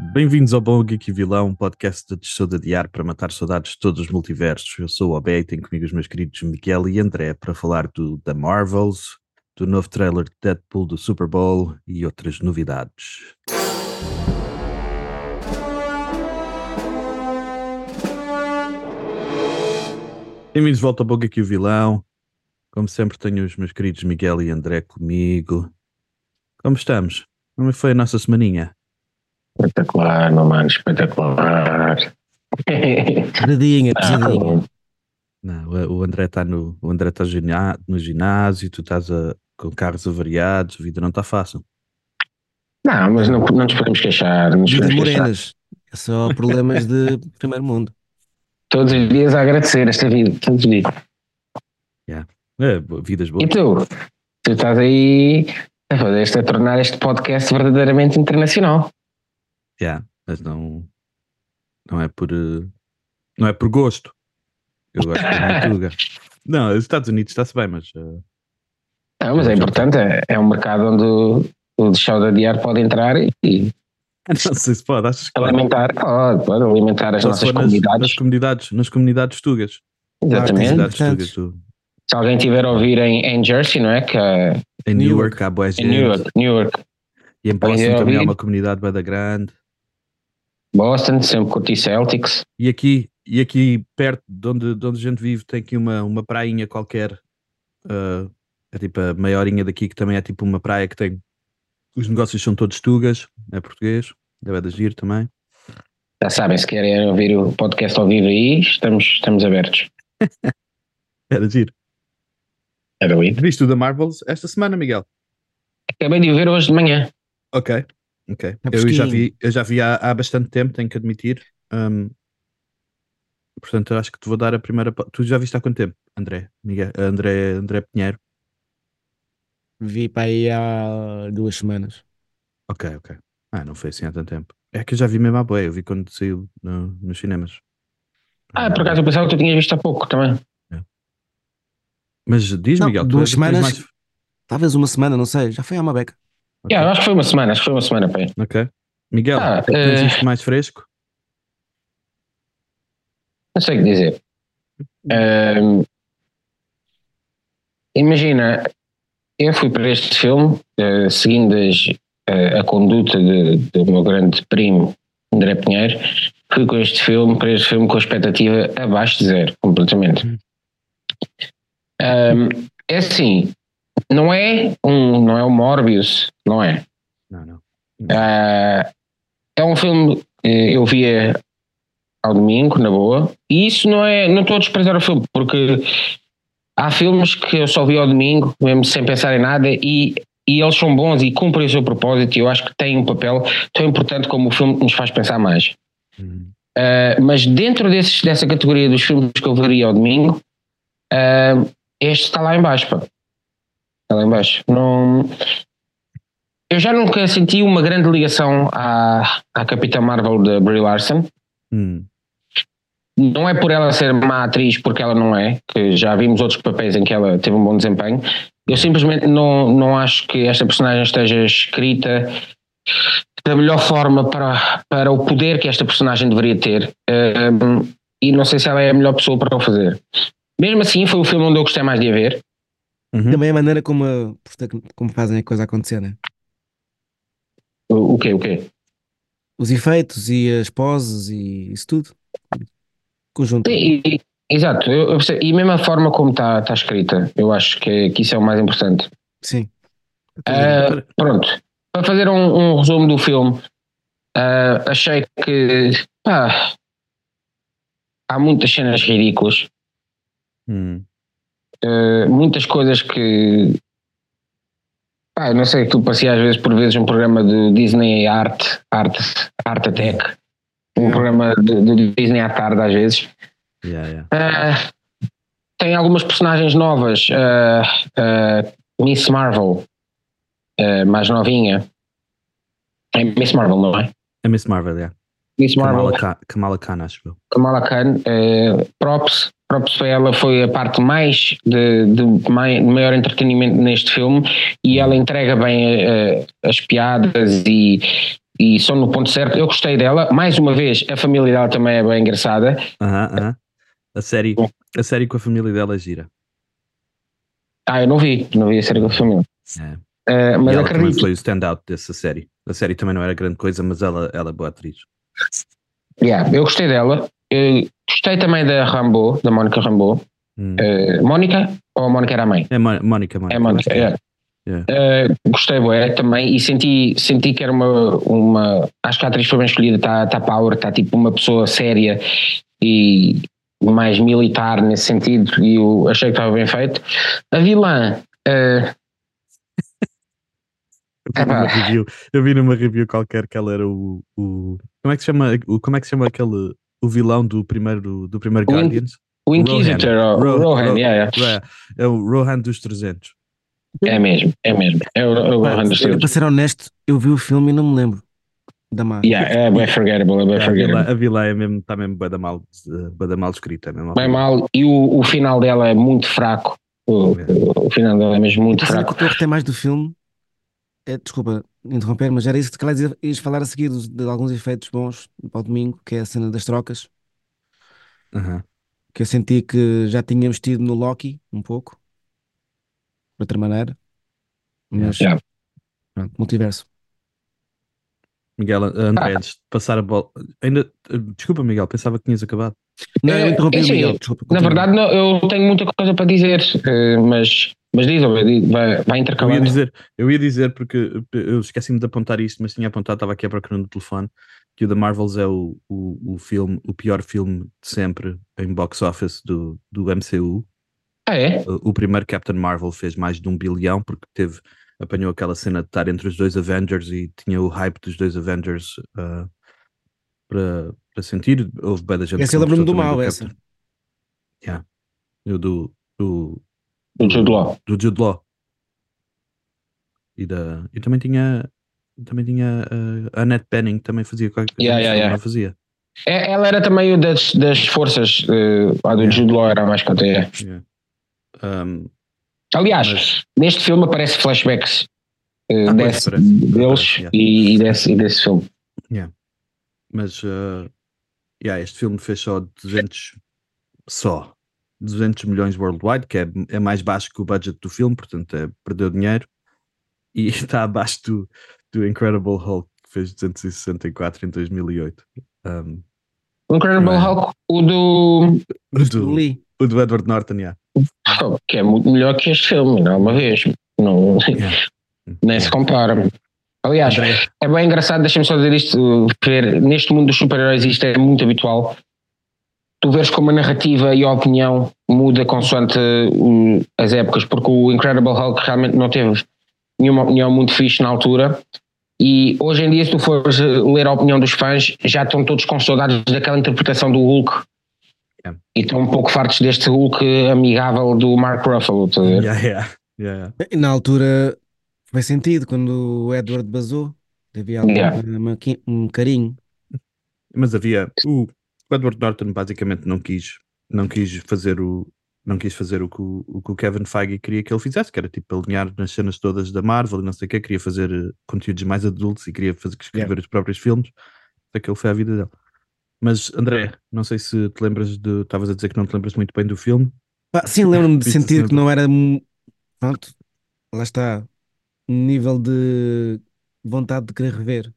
Bem-vindos ao Bom Geek e Vilão, um podcast de Teixeira de Ar para matar saudades de todos os multiversos. Eu sou o Obé e tenho comigo os meus queridos Miguel e André para falar do The Marvels, do novo trailer de Deadpool do Super Bowl e outras novidades. Bem-vindos de volta ao Bom Geek e Vilão. Como sempre tenho os meus queridos Miguel e André comigo. Como estamos? Como foi a nossa semaninha? Espetacular, meu mano, espetacular. Pesadinha, pesadinha. Não, o André está no, o André gina- no ginásio, tu estás a- com carros avariados, a vida não está fácil. Não, mas não, não nos podemos queixar. Nos podemos queixar. morenas. É só problemas de primeiro mundo. Todos os dias a agradecer esta vida, todos os dias. É, bo- vidas boas. E tu? Tu estás aí a fazer este, a tornar este podcast verdadeiramente internacional. Yeah, mas não, não é por não é por gosto. Eu gosto de Tuga. Não, os Estados Unidos está-se bem, mas eh, Não, mas é importante, é, é um mercado onde o, deixar de adiar pode entrar e não sei se pode, achas que alimentar, pode, pode alimentar as nossas nas, comunidades. nas comunidades, nas comunidades tugas. Exatamente. Comunidades tugas, tu- Se alguém tiver a ouvir em, em Jersey, não é? Que, Em Newark. Há boa em. Newark, Newark, E em Boston também há uma comunidade bem da grande. Boston, sempre curti Celtics. E aqui, e aqui perto de onde, de onde a gente vive tem aqui uma, uma prainha qualquer. ah, é tipo a meia horinha daqui que também é tipo uma praia que tem. Os negócios são todos tugas, é português, deve de agir também. Já sabem, se querem ouvir o podcast ao vivo aí, estamos, estamos abertos. Era giro. Era o Viste o da Marvels esta semana, Miguel? Acabei de ver hoje de manhã. Ok, ok. É Eu já vi, eu já vi há, há bastante tempo, tenho que admitir. Ahm, portanto, eu acho que te vou dar a primeira. Tu já viste há quanto tempo, André? Miguel, André, André Pinheiro? Vi para aí há duas semanas. Ok, ok. Ah, não foi assim há tanto tempo. É que eu já vi mesmo à boia, eu vi quando saiu no- nos cinemas. Ah, por acaso eu pensava que tu tinhas visto há pouco também. Mas diz, Não, Miguel, tu duas semanas. mais- Talvez uma semana, não sei. Já foi há uma beca. Ok. Yeah, acho que foi uma semana, acho que foi uma semana, pai. Ok. Miguel, Ah, tens eh, isto mais fresco? Não sei o que dizer. Imagina, eu fui para este filme eh, seguindo as- eh, a conduta do meu grande primo André Pinheiro. Fui com este filme, para este filme com a expectativa abaixo de zero, completamente. Ahm, é assim, não é um, não é um Morbius, não é? Não, não. Ah, é um filme que eu via ao domingo, na boa, e isso não é. Não estou a desprezar o filme, porque há filmes que eu só vi ao domingo, mesmo sem pensar em nada, e, e eles são bons e cumprem o seu propósito, e eu acho que têm um papel tão importante como o filme nos faz pensar mais. Uhum. Uh, mas dentro desses, dessa categoria dos filmes que eu veria ao domingo, uh, este está lá em baixo, pá. Está lá em baixo. Não... Eu já nunca senti uma grande ligação à, à Capitã Marvel de Brie Larson. Hum, Não é por ela ser má atriz, porque ela não é, que já vimos outros papéis em que ela teve um bom desempenho. Eu simplesmente não, não acho que esta personagem esteja escrita da melhor forma para, para o poder que esta personagem deveria ter. Um, e não sei se ela é a melhor pessoa para o fazer. Mesmo assim, foi o filme onde eu gostei mais de a ver. Uhum. Também a maneira como, a- como fazem a coisa acontecer, né? O, o quê? O quê? Os efeitos e as poses e isso tudo. Conjunto. Sim, e- exato. Eu, eu e mesmo a forma como está está escrita, eu acho que, que isso é o mais importante. Sim. Ah, pronto, para fazer um, um resumo do filme, ah, achei que pá, há muitas cenas ridículas, Hum. Ah, muitas coisas que não sei, tu passei às vezes por vezes um programa de Disney Art, Art, Art Attack, um programa de, de Disney à tarde às vezes. Yeah, yeah. Ah, tem algumas personagens novas. ah, Miss Marvel, mais novinha. É Miss Marvel, não é? A Miss Marvel, yeah. Miss Marvel, Kamala, Khan, Kamala Khan, acho eu. Kamala Khan, eh, para ela, foi a parte mais de, de mai- de maior entretenimento neste filme e ela entrega bem eh, as piadas e, e são no ponto certo. Eu gostei dela. Mais uma vez, a família dela também é bem engraçada. A série, a série com a família dela é gira. Ah, eu não vi, não vi a série com a família. É. Uh, mas ela também acredito. foi o standout dessa série. A série também não era grande coisa, mas ela, ela é boa atriz. Yeah, eu gostei dela. Eu gostei também da Rambo, da Mónica Rambo. Hum. Uh, Mónica? Ou a Mónica era a mãe? É Mónica, Mónica. É Mónica, é. Yeah. Uh, gostei bué, também e senti, senti que era uma, uma. Acho que a atriz foi bem escolhida, está tá power, está tipo uma pessoa séria e mais militar nesse sentido, e eu achei que estava bem feito. A vilã. uh, Eu vi, review, eu vi numa review qualquer que ela era o, o como é que se chama o, como é que se chama aquele o vilão do primeiro do primeiro O In- Guardians o Inquisitor, o Ro- Rohan, Ro- yeah, yeah. Rohan. é o Rohan dos 300 é mesmo, é mesmo. É o, é o Rohan dos Eu, Seus. para ser honesto, eu vi o filme e não me lembro da má. Yeah, é bem forgettable, é bem a, vilã, forgettable. a vilã é mesmo está mesmo bada mal eh, bué da mal escrita é mesmo Bem mal, e o, o final dela é muito fraco. O, É. o, o final dela é mesmo muito que fraco. eu estou a reter mais do filme, é, desculpa interromper, mas era isso que calhar ias- falar a seguir dos- de, alguns efeitos bons para o domingo, que é a cena das trocas, Aham. que eu senti que já tínhamos tido no Loki, um pouco, de outra maneira, mas Yeah. pronto, multiverso. Miguel André antes de passar a bola ainda eh, desculpa Miguel pensava que tinhas acabado Não, eu É, interrompi é o assim, Miguel, desculpa. Na continua. verdade, não, eu tenho muita coisa para dizer, eh, mas, mas diz, vai, vai Eu ia intercalando. dizer, eu ia dizer porque eu esqueci-me de apontar isto, mas tinha apontado, estava aqui a procurar no telefone, que o The Marvels é o, o, o filme, o pior filme de sempre em box office do, do MCU. Ah, é? O, o primeiro Captain Marvel fez mais de um bilhão porque teve, apanhou aquela cena de estar entre os dois Avengers e tinha o hype dos dois Avengers ah, para, para sentir. Houve bem da gente Essa eu lembro-me do mal, essa. Captain. Yeah. E o do, do, Jude Law. do Jude Law. E, da, e também tinha também tinha uh, a Annette Bening também fazia qualquer coisa Yeah, yeah, yeah. fazia É, ela era também das, das forças, eh, a do Yeah. Jude Law era mais contente. Yeah. Um, Aliás, mas- neste filme aparece flashbacks eh, Ah, desse- deles e, e desse, e desse filme. mas uh, este filme fez só 200 só 200 milhões worldwide que é, é mais baixo que o budget do filme portanto é, perdeu dinheiro e está abaixo do, do Incredible Hulk que fez 264 em 2008 um, O Incredible Right. Hulk, o do. o, Do do, Lee. o do Edward Norton yeah. que é muito melhor que este filme, não é uma vez. Não, Yeah. nem se compara. Aliás, é bem engraçado, deixa-me só dizer isto, ver, neste mundo dos super-heróis isto é muito habitual. Tu vês como a narrativa e a opinião muda consoante uh, as épocas, porque o Incredible Hulk realmente não teve nenhuma opinião muito fixe na altura. E hoje em dia, se tu fores ler a opinião dos fãs, já estão todos com saudades daquela interpretação do Hulk. Yeah. E estão um pouco fartos deste Hulk amigável do Mark Ruffalo. estás a ver? Yeah, yeah, yeah. Na altura faz sentido, quando o Edward basou, havia uma- uma- um carinho. mas havia o o Edward Norton basicamente não quis não quis fazer o não quis fazer o que o, o que o Kevin Feige queria que ele fizesse, que era tipo alinhar nas cenas todas da Marvel e não sei o que, queria fazer eh, conteúdos mais adultos e queria fazer, escrever os próprios filmes, aquele foi a vida dele. Mas André, não sei se te lembras de, estavas a dizer que não te lembras muito bem do filme. Pá, sim, lembro-me de sentir que não era. Pronto, lá está. Um nível de vontade de querer rever.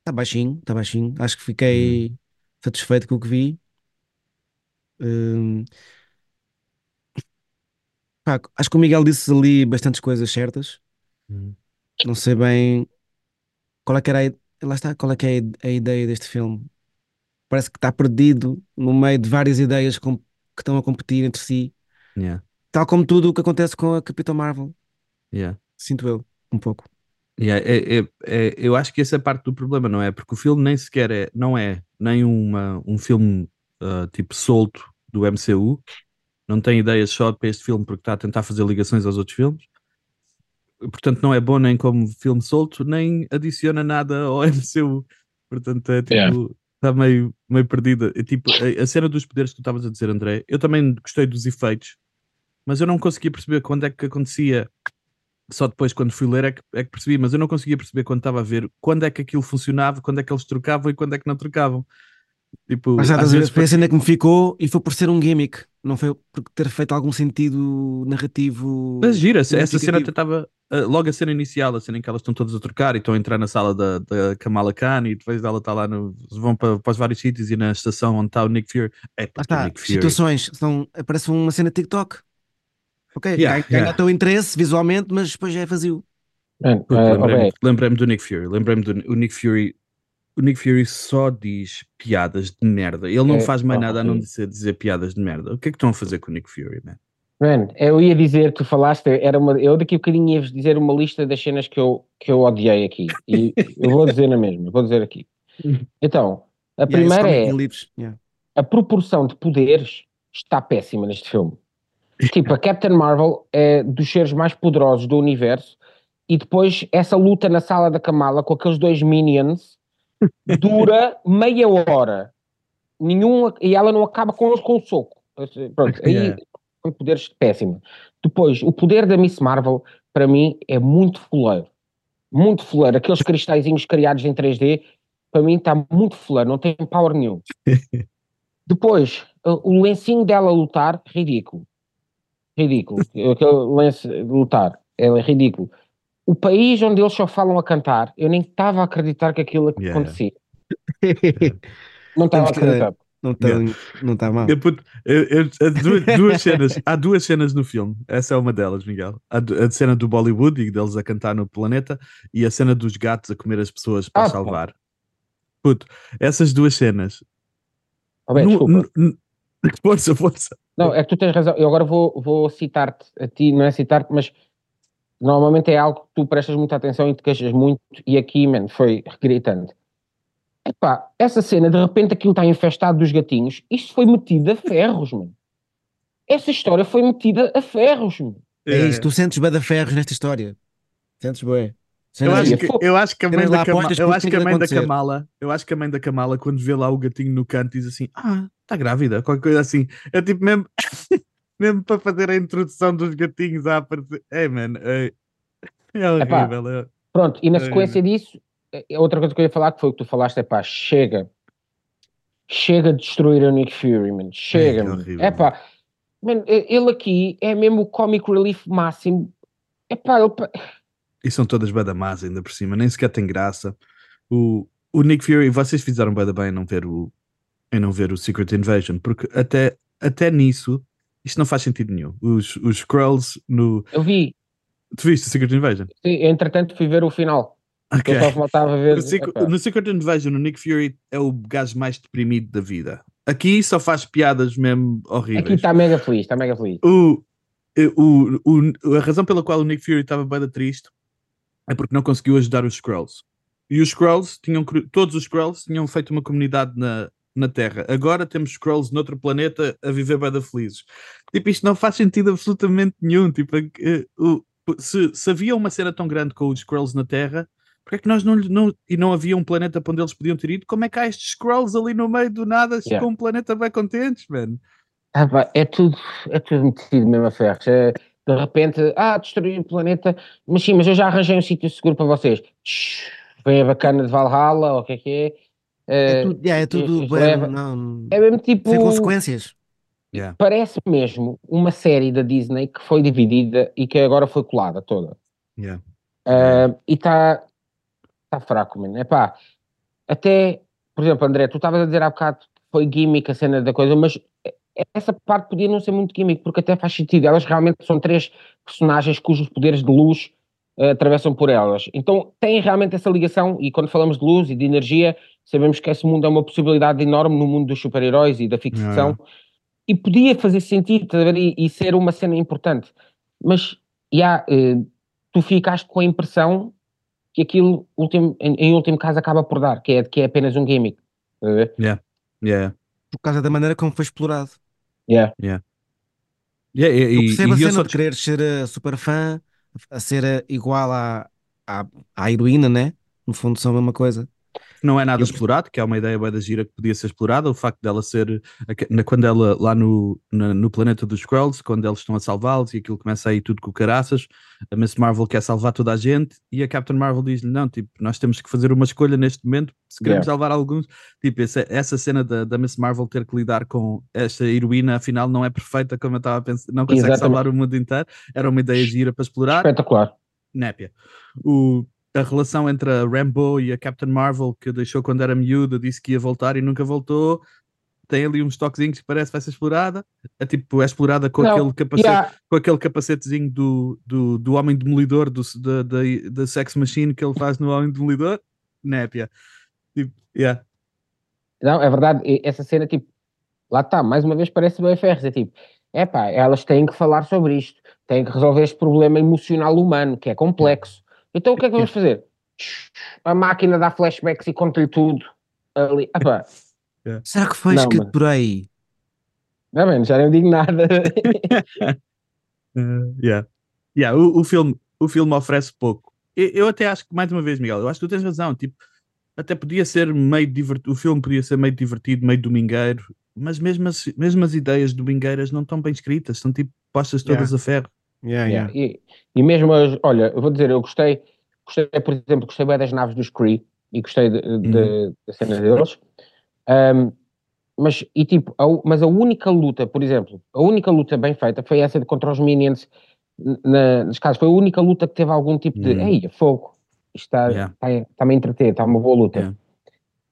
Está baixinho, está baixinho. Acho que fiquei satisfeito com o que vi. Hum, pá, acho que o Miguel disse ali bastantes coisas certas. Não sei bem qual é que era a, lá está, qual é que é a ideia deste filme. Parece que está perdido no meio de várias ideias com- que estão a competir entre si. Yeah, Tal como tudo o que acontece com a Capitã Marvel, yeah. sinto eu, um pouco. Yeah, é, é- é- eu acho que essa é parte do problema, não é? Porque o filme nem sequer é, não é nem uma, um filme ah, tipo solto do MCU, não tem ideias só para este filme porque está a tentar fazer ligações aos outros filmes. Portanto, não é bom nem como filme solto, nem adiciona nada ao MCU. Portanto, é tipo, Yeah. está meio, meio perdida. É tipo, a, a cena dos poderes que tu estavas a dizer, André, eu também gostei dos efeitos, mas eu não conseguia perceber quando é que acontecia só depois, quando fui ler, é que, é que percebi, mas eu não conseguia perceber quando estava a ver quando é que aquilo funcionava, quando é que eles trocavam e quando é que não trocavam. Tipo, Mas às ver, vezes foi a cena que me ficou e foi por ser um gimmick, não foi por ter feito algum sentido narrativo. Mas gira, essa cena estava. ah, logo a cena inicial, a cena em que elas estão todas a trocar e estão a entrar na sala da, da Kamala Khan e depois ela está lá no. vão para, para os vários sítios e na estação onde está o Nick Fury. É o está, Nick Fury. situações, são, parece uma cena TikTok. Ok, Yeah, ganha, yeah. o teu interesse visualmente, mas depois já é vazio. Eh, Lembrei-me ok, lembrei-me do Nick Fury. Lembrei-me do o Nick Fury. O Nick Fury só diz piadas de merda. Ele não É, faz mais pá, nada a não dizer, dizer piadas de merda. O que é que estão a fazer com o Nick Fury, man? Man, eu ia dizer, tu falaste, era uma, eu daqui a bocadinho ia-vos dizer uma lista das cenas que eu, que eu odiei aqui. E eu vou dizer na mesma, vou dizer aqui. Então, a Yeah, primeira é a proporção de poderes está péssima neste filme. Tipo, a Captain Marvel é dos seres mais poderosos do universo e depois essa luta na sala da Kamala com aqueles dois minions dura meia hora. Nenhum, e ela não acaba com com um soco. Pronto, aí Yeah. foi poderes péssimo. Depois, o poder da Miss Marvel, para mim, é muito fuleiro. Muito fuleiro. Aqueles cristalzinhos criados em 3D, para mim está muito fuleiro, não tem power nenhum. Depois, o o lencinho dela lutar, ridículo. Ridículo. Aquele lenço de lutar, é ridículo. O país onde eles só falam a cantar, eu nem estava a acreditar que aquilo Yeah. acontecia. Não estava a acreditar. não está não tá mal. Eu, puto, eu- eu- há duas, duas cenas, há duas cenas no filme. Essa é uma delas, Miguel. A, a cena do Bollywood e deles a cantar no planeta e a cena dos gatos a comer as pessoas para Ah, salvar. Puto, essas duas cenas. Oh, bem, Nu- desculpa. força, força. Não, é que tu tens razão. Eu agora vou, vou citar-te a ti, não é citar-te, mas normalmente é algo que tu prestas muita atenção e te queixas muito, e aqui, man, foi gritante. Epá, essa cena, de repente aquilo está infestado dos gatinhos, isto foi metido a ferros, mano. Essa história foi metida a ferros, mano. É isso, tu sentes de ferros nesta história. Sentes bué. Eu acho, que, eu acho que a mãe da postas eu acho que a mãe da. Kamala, eu acho que a mãe da Kamala quando vê lá o gatinho no canto diz assim: "Ah, está grávida", qualquer coisa assim. É tipo mesmo mesmo para fazer a introdução dos gatinhos a aparecer. É, mano, é, é Epá, horrível. é- Pronto, e na É, sequência disso, é outra coisa que eu ia falar que foi o que tu falaste, é pá, chega. Chega de destruir o Nick Fury, man. Chega, É pá, ele aqui é mesmo o comic relief máximo. É pá, ele, E são todas badamás ainda por cima, nem sequer tem graça. O, o Nick Fury, vocês fizeram bada bem em não ver o em não ver o Secret Invasion, porque até, até nisso isto não faz sentido nenhum. Os, os Skrulls no. eu vi, Tu viste o Secret Invasion? sim, entretanto fui ver o final. Ok. Eu só faltava ver. No, Secret, no Secret Invasion, o Nick Fury é o gajo mais deprimido da vida. Aqui só faz piadas mesmo Aqui horríveis. está mega feliz, está mega feliz. O, o, o, a razão pela qual o Nick Fury estava bem triste é porque não conseguiu ajudar os Skrulls. E os Skrulls tinham, todos os Skrulls tinham feito uma comunidade na, na Terra. Agora temos Skrulls noutro planeta a viver bem felizes. Tipo, isto não faz sentido absolutamente nenhum. Tipo, eh, o- se, se havia uma cena tão grande com os Skrulls na Terra, porque é que nós não, não e não havia um planeta para onde eles podiam ter ido? Como é que há estes Skrulls ali no meio do nada Yeah. com um planeta bem contentes, mano? Ah, pá, é tudo, é tudo metido mesmo a ferros. É, de repente, ah, destruir o planeta, mas sim, mas eu já arranjei um sítio seguro para vocês. Vem a bacana de Valhalla, ou o que é que é? É Eh, tudo, yeah, é tudo leva- não, é mesmo tipo. sem consequências. Yeah. Parece mesmo uma série da Disney que foi dividida e que agora foi colada toda. Yeah. Ah, e está tá fraco, mano. Epá, até, por exemplo, André, tu estavas a dizer há bocado que foi gimmick a cena da coisa, mas essa parte podia não ser muito gimmick, porque até faz sentido. Elas realmente são três personagens cujos poderes de luz eh, atravessam por elas. Então têm realmente essa ligação, e quando falamos de luz e de energia, sabemos que esse mundo é uma possibilidade enorme no mundo dos super-heróis e da ficção, e podia fazer sentido a e, e ser uma cena importante. Mas, já, eh, tu ficaste com a impressão que aquilo, em, em último caso, acaba por dar, que é, que é apenas um gimmick. A ver? Yeah. Por causa da maneira como foi explorado. Yeah. Yeah, e, Eu e, percebo a e eu cena só de querer ser eh, super fã, a ser eh, igual à, à, à heroína, né? No fundo são a mesma coisa. Que não é nada explorado, que é uma ideia bem da gira que podia ser explorada, o facto dela ser, quando ela, lá no, no planeta dos Skrulls, quando eles estão a salvá-los e aquilo começa a ir tudo com caraças, a Miss Marvel quer salvar toda a gente e a Captain Marvel diz-lhe, não, tipo, nós temos que fazer uma escolha neste momento, se queremos yeah. salvar alguns, tipo, essa, essa cena da, da Miss Marvel ter que lidar com esta heroína, afinal não é perfeita como eu estava a pensar, não consegue Exatamente. salvar o mundo inteiro, era uma ideia gira para explorar. Espetacular. Népia. O, a relação entre a Rambo e a Captain Marvel, que deixou quando era miúda, disse que ia voltar e nunca voltou. Tem ali uns toquezinhos que parece que vai ser explorada. É tipo, é explorada com, Não, aquele, capacete, yeah. com aquele capacetezinho do, do, do Homem Demolidor, do, da, da, da Sex Machine que ele faz no Homem Demolidor. Népia. Tipo, yeah. Não, é verdade. Essa cena, tipo, lá está, mais uma vez parece bem ferros. É tipo, é pá, elas têm que falar sobre isto, têm que resolver este problema emocional humano, que é complexo então o que é que vamos fazer? A máquina dá flashbacks e conta-lhe tudo ali. Epá. Será que foi escrito por aí? Não, mano, já não digo nada. uh, yeah. Yeah, o, o, filme, o filme oferece pouco. Eu, eu, até acho que, mais uma vez, Miguel, eu acho que tu tens razão. Tipo, até podia ser meio divertido, o filme podia ser meio divertido, meio domingueiro, mas mesmo as, mesmo as ideias domingueiras não estão bem escritas, são tipo postas todas yeah. a ferro. Yeah, yeah. E, e mesmo, as, olha, eu vou dizer, eu gostei, gostei, por exemplo, gostei bem das naves dos Kree e gostei de, de, uhum. da cena deles. Um, mas, e tipo, a, mas a única luta, por exemplo, a única luta bem feita foi essa de contra os Minions na, nas casas. Foi a única luta que teve algum tipo de, uhum. ei, fogo, isto está, yeah. está, está-me a entreter, está uma boa luta. Yeah.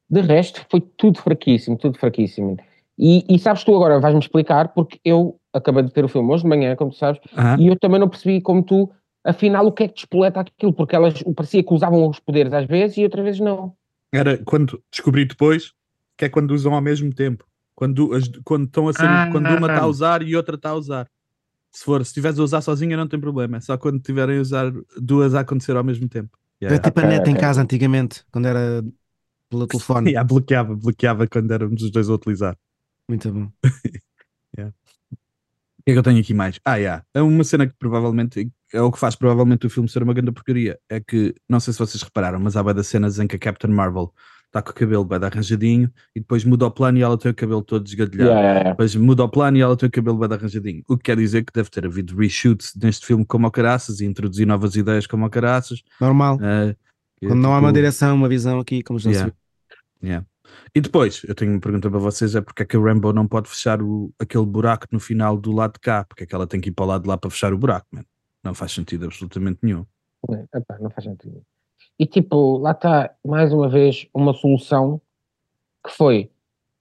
De resto, foi tudo fraquíssimo, tudo fraquíssimo. E, e sabes tu agora, vais-me explicar, porque eu acabei de ter o filme hoje de manhã, como tu sabes, e eu também não percebi como tu, afinal, o que é que despoleta aquilo, porque elas parecia que usavam os poderes às vezes e outras vezes não. Era quando descobri depois que é quando usam ao mesmo tempo. Quando, as, quando estão a ser, ah, quando uma está a usar e outra está a usar. Se for, se estiveres a usar sozinha não tem problema, é só quando tiverem a usar duas a acontecer ao mesmo tempo. Yeah. Era tipo okay, a net okay. em casa antigamente, quando era pelo telefone. yeah, bloqueava, bloqueava quando éramos os dois a utilizar. Muito bom. yeah que é que eu tenho aqui mais? Ah, yeah. é uma cena que provavelmente é o que faz provavelmente o filme ser uma grande porcaria. É que, não sei se vocês repararam, mas há das cenas em que a Captain Marvel está com o cabelo bem arranjadinho e depois muda o plano e ela tem o cabelo todo desgadelhado. Yeah, yeah, depois muda o plano e ela tem o cabelo bem arranjadinho. O que quer dizer que deve ter havido reshoots neste filme como o caraças e introduzir novas ideias como o caraças. Normal. Uh, Quando não tipo... há uma tipo direção, uma visão aqui, como já yeah. se viu. Yeah. E depois, eu tenho uma pergunta para vocês: é porque é que a Rambo não pode fechar o, aquele buraco no final do lado de cá? Porque é que ela tem que ir para o lado de lá para fechar o buraco, man? Não faz sentido absolutamente nenhum. Não, epa, não faz sentido. E tipo, lá está mais uma vez uma solução que foi: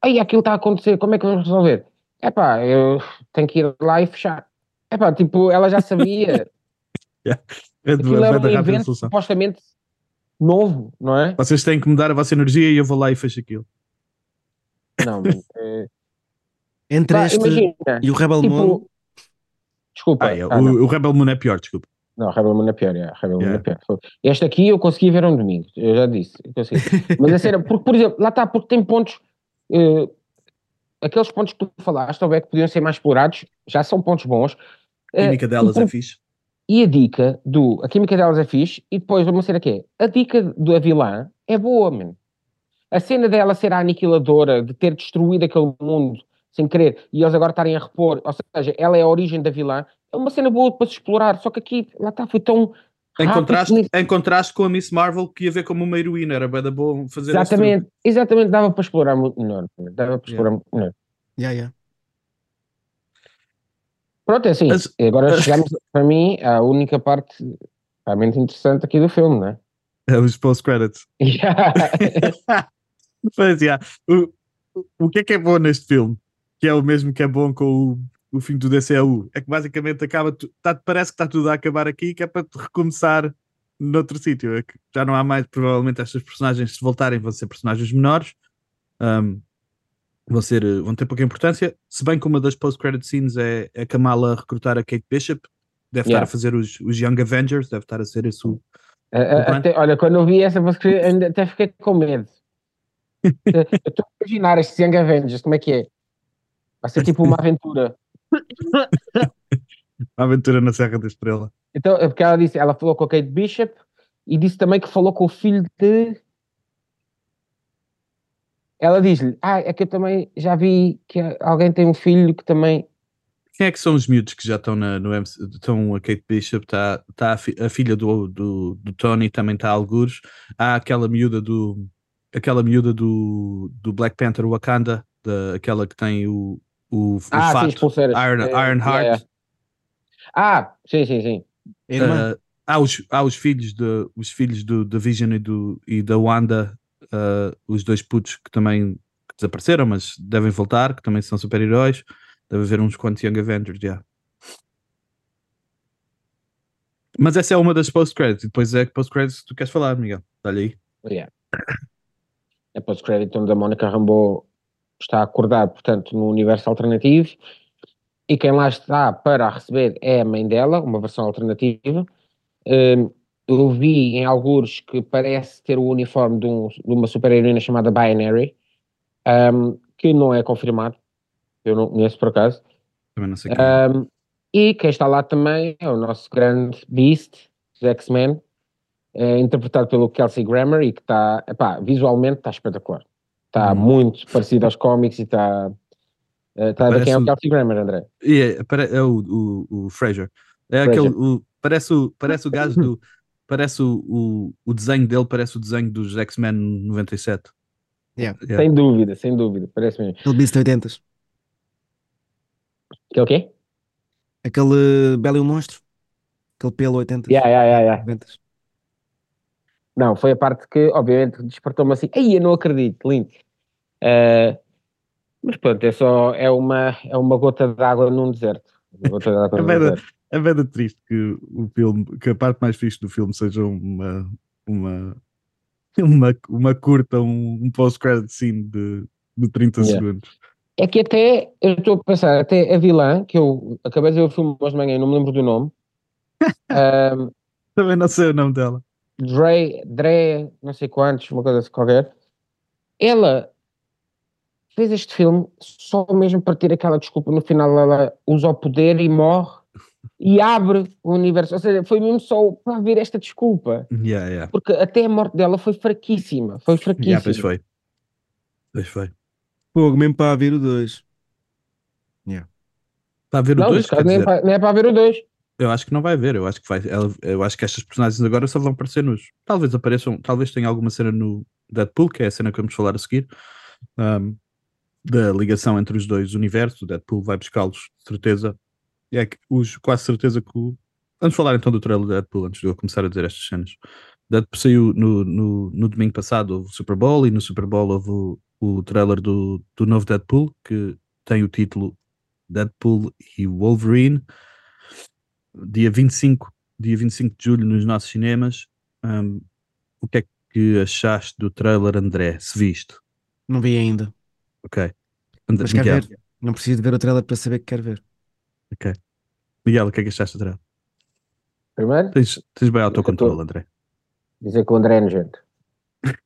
aí aquilo está a acontecer, como é que vamos resolver? É pá, eu tenho que ir lá e fechar. É pá, tipo, ela já sabia. yeah. É aquilo é um evento supostamente novo, não é? Vocês têm que mudar a vossa energia e eu vou lá e fecho aquilo. Não, é... Entre este imagina, e o Rebel tipo... Moon. Desculpa. Ah, é, ah, o, o, Rebel Moon é pior, desculpa. Não, o Rebel Moon é pior, é, Rebel yeah. Moon é pior. Este aqui eu consegui ver um domingo, eu já disse. Mas a cena, porque, por exemplo, lá está, porque tem pontos. Uh, aqueles pontos que tu falaste, ou é que podiam ser mais explorados, já são pontos bons. A química uh, delas é fixe. E a dica do. A química delas é fixe, e depois uma cena que é. A dica da vilã é boa, mano. A cena dela ser a aniquiladora, de ter destruído aquele mundo sem querer, e eles agora estarem a repor, ou seja, ela é a origem da vilã, é uma cena boa para se explorar. Só que aqui, lá está, foi tão. Em contraste, em contraste com a Miss Marvel, que ia ver como uma heroína, era bem da boa fazer Exatamente, exatamente, dava para explorar muito melhor. Dava para explorar yeah. muito melhor. Yeah, yeah. Pronto, é assim. As, agora chegamos, para mim, à única parte realmente interessante aqui do filme, não é? É os post-credits. Yeah. Mas, yeah. o, o que é que é bom neste filme? Que é o mesmo que é bom com o, o fim do DCU. É que basicamente acaba, tá, parece que está tudo a acabar aqui, que é para recomeçar noutro sítio. É que já não há mais, provavelmente, estas personagens, se voltarem, vão ser personagens menores. Um, vão, ser, eh, vão ter pouca importância, se bem que uma das post-credit scenes é, é Kamala recrutar a Kate Bishop, deve yeah. estar a fazer os, os Young Avengers, deve estar a ser esse o. até, olha, quando eu vi essa post-credit, até fiquei com medo. eu estou a imaginar estes Young Avengers, como é que é? Vai ser tipo uma aventura. uma aventura na Serra da Estrela. Então, é porque ela disse, ela falou com a Kate Bishop e disse também que falou com o filho de ela diz-lhe: Ah, é que eu também já vi que alguém tem um filho que também. Quem é que são os miúdos que já estão na, no MC? Estão a Kate Bishop, está tá a, a, filha do, do, do Tony, também está a algures. Há aquela miúda do. Aquela miúda do, do Black Panther Wakanda, da, aquela que tem o, o, o ah, fato sim, Iron, é, Iron Heart. É, é. Ah, sim, sim, sim. Uh, há, os, há os filhos, de, os filhos do, da Vision e, do, e da Wanda, uh, os dois putos que também desapareceram, mas devem voltar, que também são super-heróis. Deve haver uns quantos Young Avengers, já. Yeah. Mas essa é uma das post-credits. Depois é que post-credits tu queres falar, Miguel. Olha aí. Yeah. A post-credit onde a Mónica Rambeau está acordada, portanto, no universo alternativo. E quem lá está para receber é a mãe dela, uma versão alternativa. Um, eu vi em alguns que parece ter o uniforme de, um, de uma super-heroína chamada Binary, um, que não é confirmado. Eu não conheço por acaso. Também não sei quem é. um, E quem está lá também é o nosso grande Beast, dos X-Men, é, interpretado pelo Kelsey Grammer e que está, visualmente está espetacular. Está hum. muito parecido aos cómics e está. Está ver quem é o Kelsey Grammer, André? É, é o, o, o Fraser. É Fraser. aquele. O, parece, o, parece o gajo do. Parece o, o, o desenho dele, parece o desenho dos X-Men 97. Yeah. Yeah. Sem dúvida, sem dúvida, parece mesmo. Aquele Beast 80 Que é o quê? Aquele Belo e o Monstro. Aquele pelo 80 yeah, yeah, yeah, yeah. Não, foi a parte que, obviamente, despertou-me assim. Aí eu não acredito, lindo. Uh, mas pronto, é só é uma, é uma gota de água num deserto. Uma gota de água num deserto. É bem triste que o filme, que a parte mais fixe do filme seja uma, uma, uma, uma curta, um, um post-credit scene de, de 30 yeah. segundos. É que até, eu estou a pensar, até a vilã, que eu acabei de ver o filme hoje de manhã e não me lembro do nome. um, Também não sei o nome dela. Dre, Dre, não sei quantos, uma coisa assim qualquer. Ela fez este filme só mesmo para ter aquela desculpa no final. Ela usa o poder e morre e abre o universo. Ou seja, foi mesmo só para haver esta desculpa. Yeah, yeah. Porque até a morte dela foi fraquíssima. Foi fraquíssima. Yeah, pois foi. Pois foi. Pô, mesmo para haver o 2. Yeah. Para haver o 2? Nem, é para, nem é para haver o 2. Eu acho que não vai haver, eu acho que vai, eu acho que estas personagens agora só vão aparecer nos. Talvez apareçam, talvez tenha alguma cena no Deadpool, que é a cena que vamos falar a seguir, um, da ligação entre os dois universos. O Deadpool vai buscá-los, de certeza. E é que os, quase certeza que o. Vamos falar então do trailer do Deadpool antes de eu começar a dizer estas cenas. Deadpool saiu no, no, no domingo passado, houve o Super Bowl, e no Super Bowl houve o, o trailer do, do novo Deadpool, que tem o título Deadpool e Wolverine dia 25, dia 25 de julho nos nossos cinemas. Um, o que é que achaste do trailer, André? Se viste? Não vi ainda. Ok. André, Mas Miguel. ver. Não preciso de ver o trailer para saber que quero ver. Ok. Miguel, o que é que achaste do trailer? Primeiro? Tens, tens bem autocontrole, tô... André. Dizer que o André é nojento.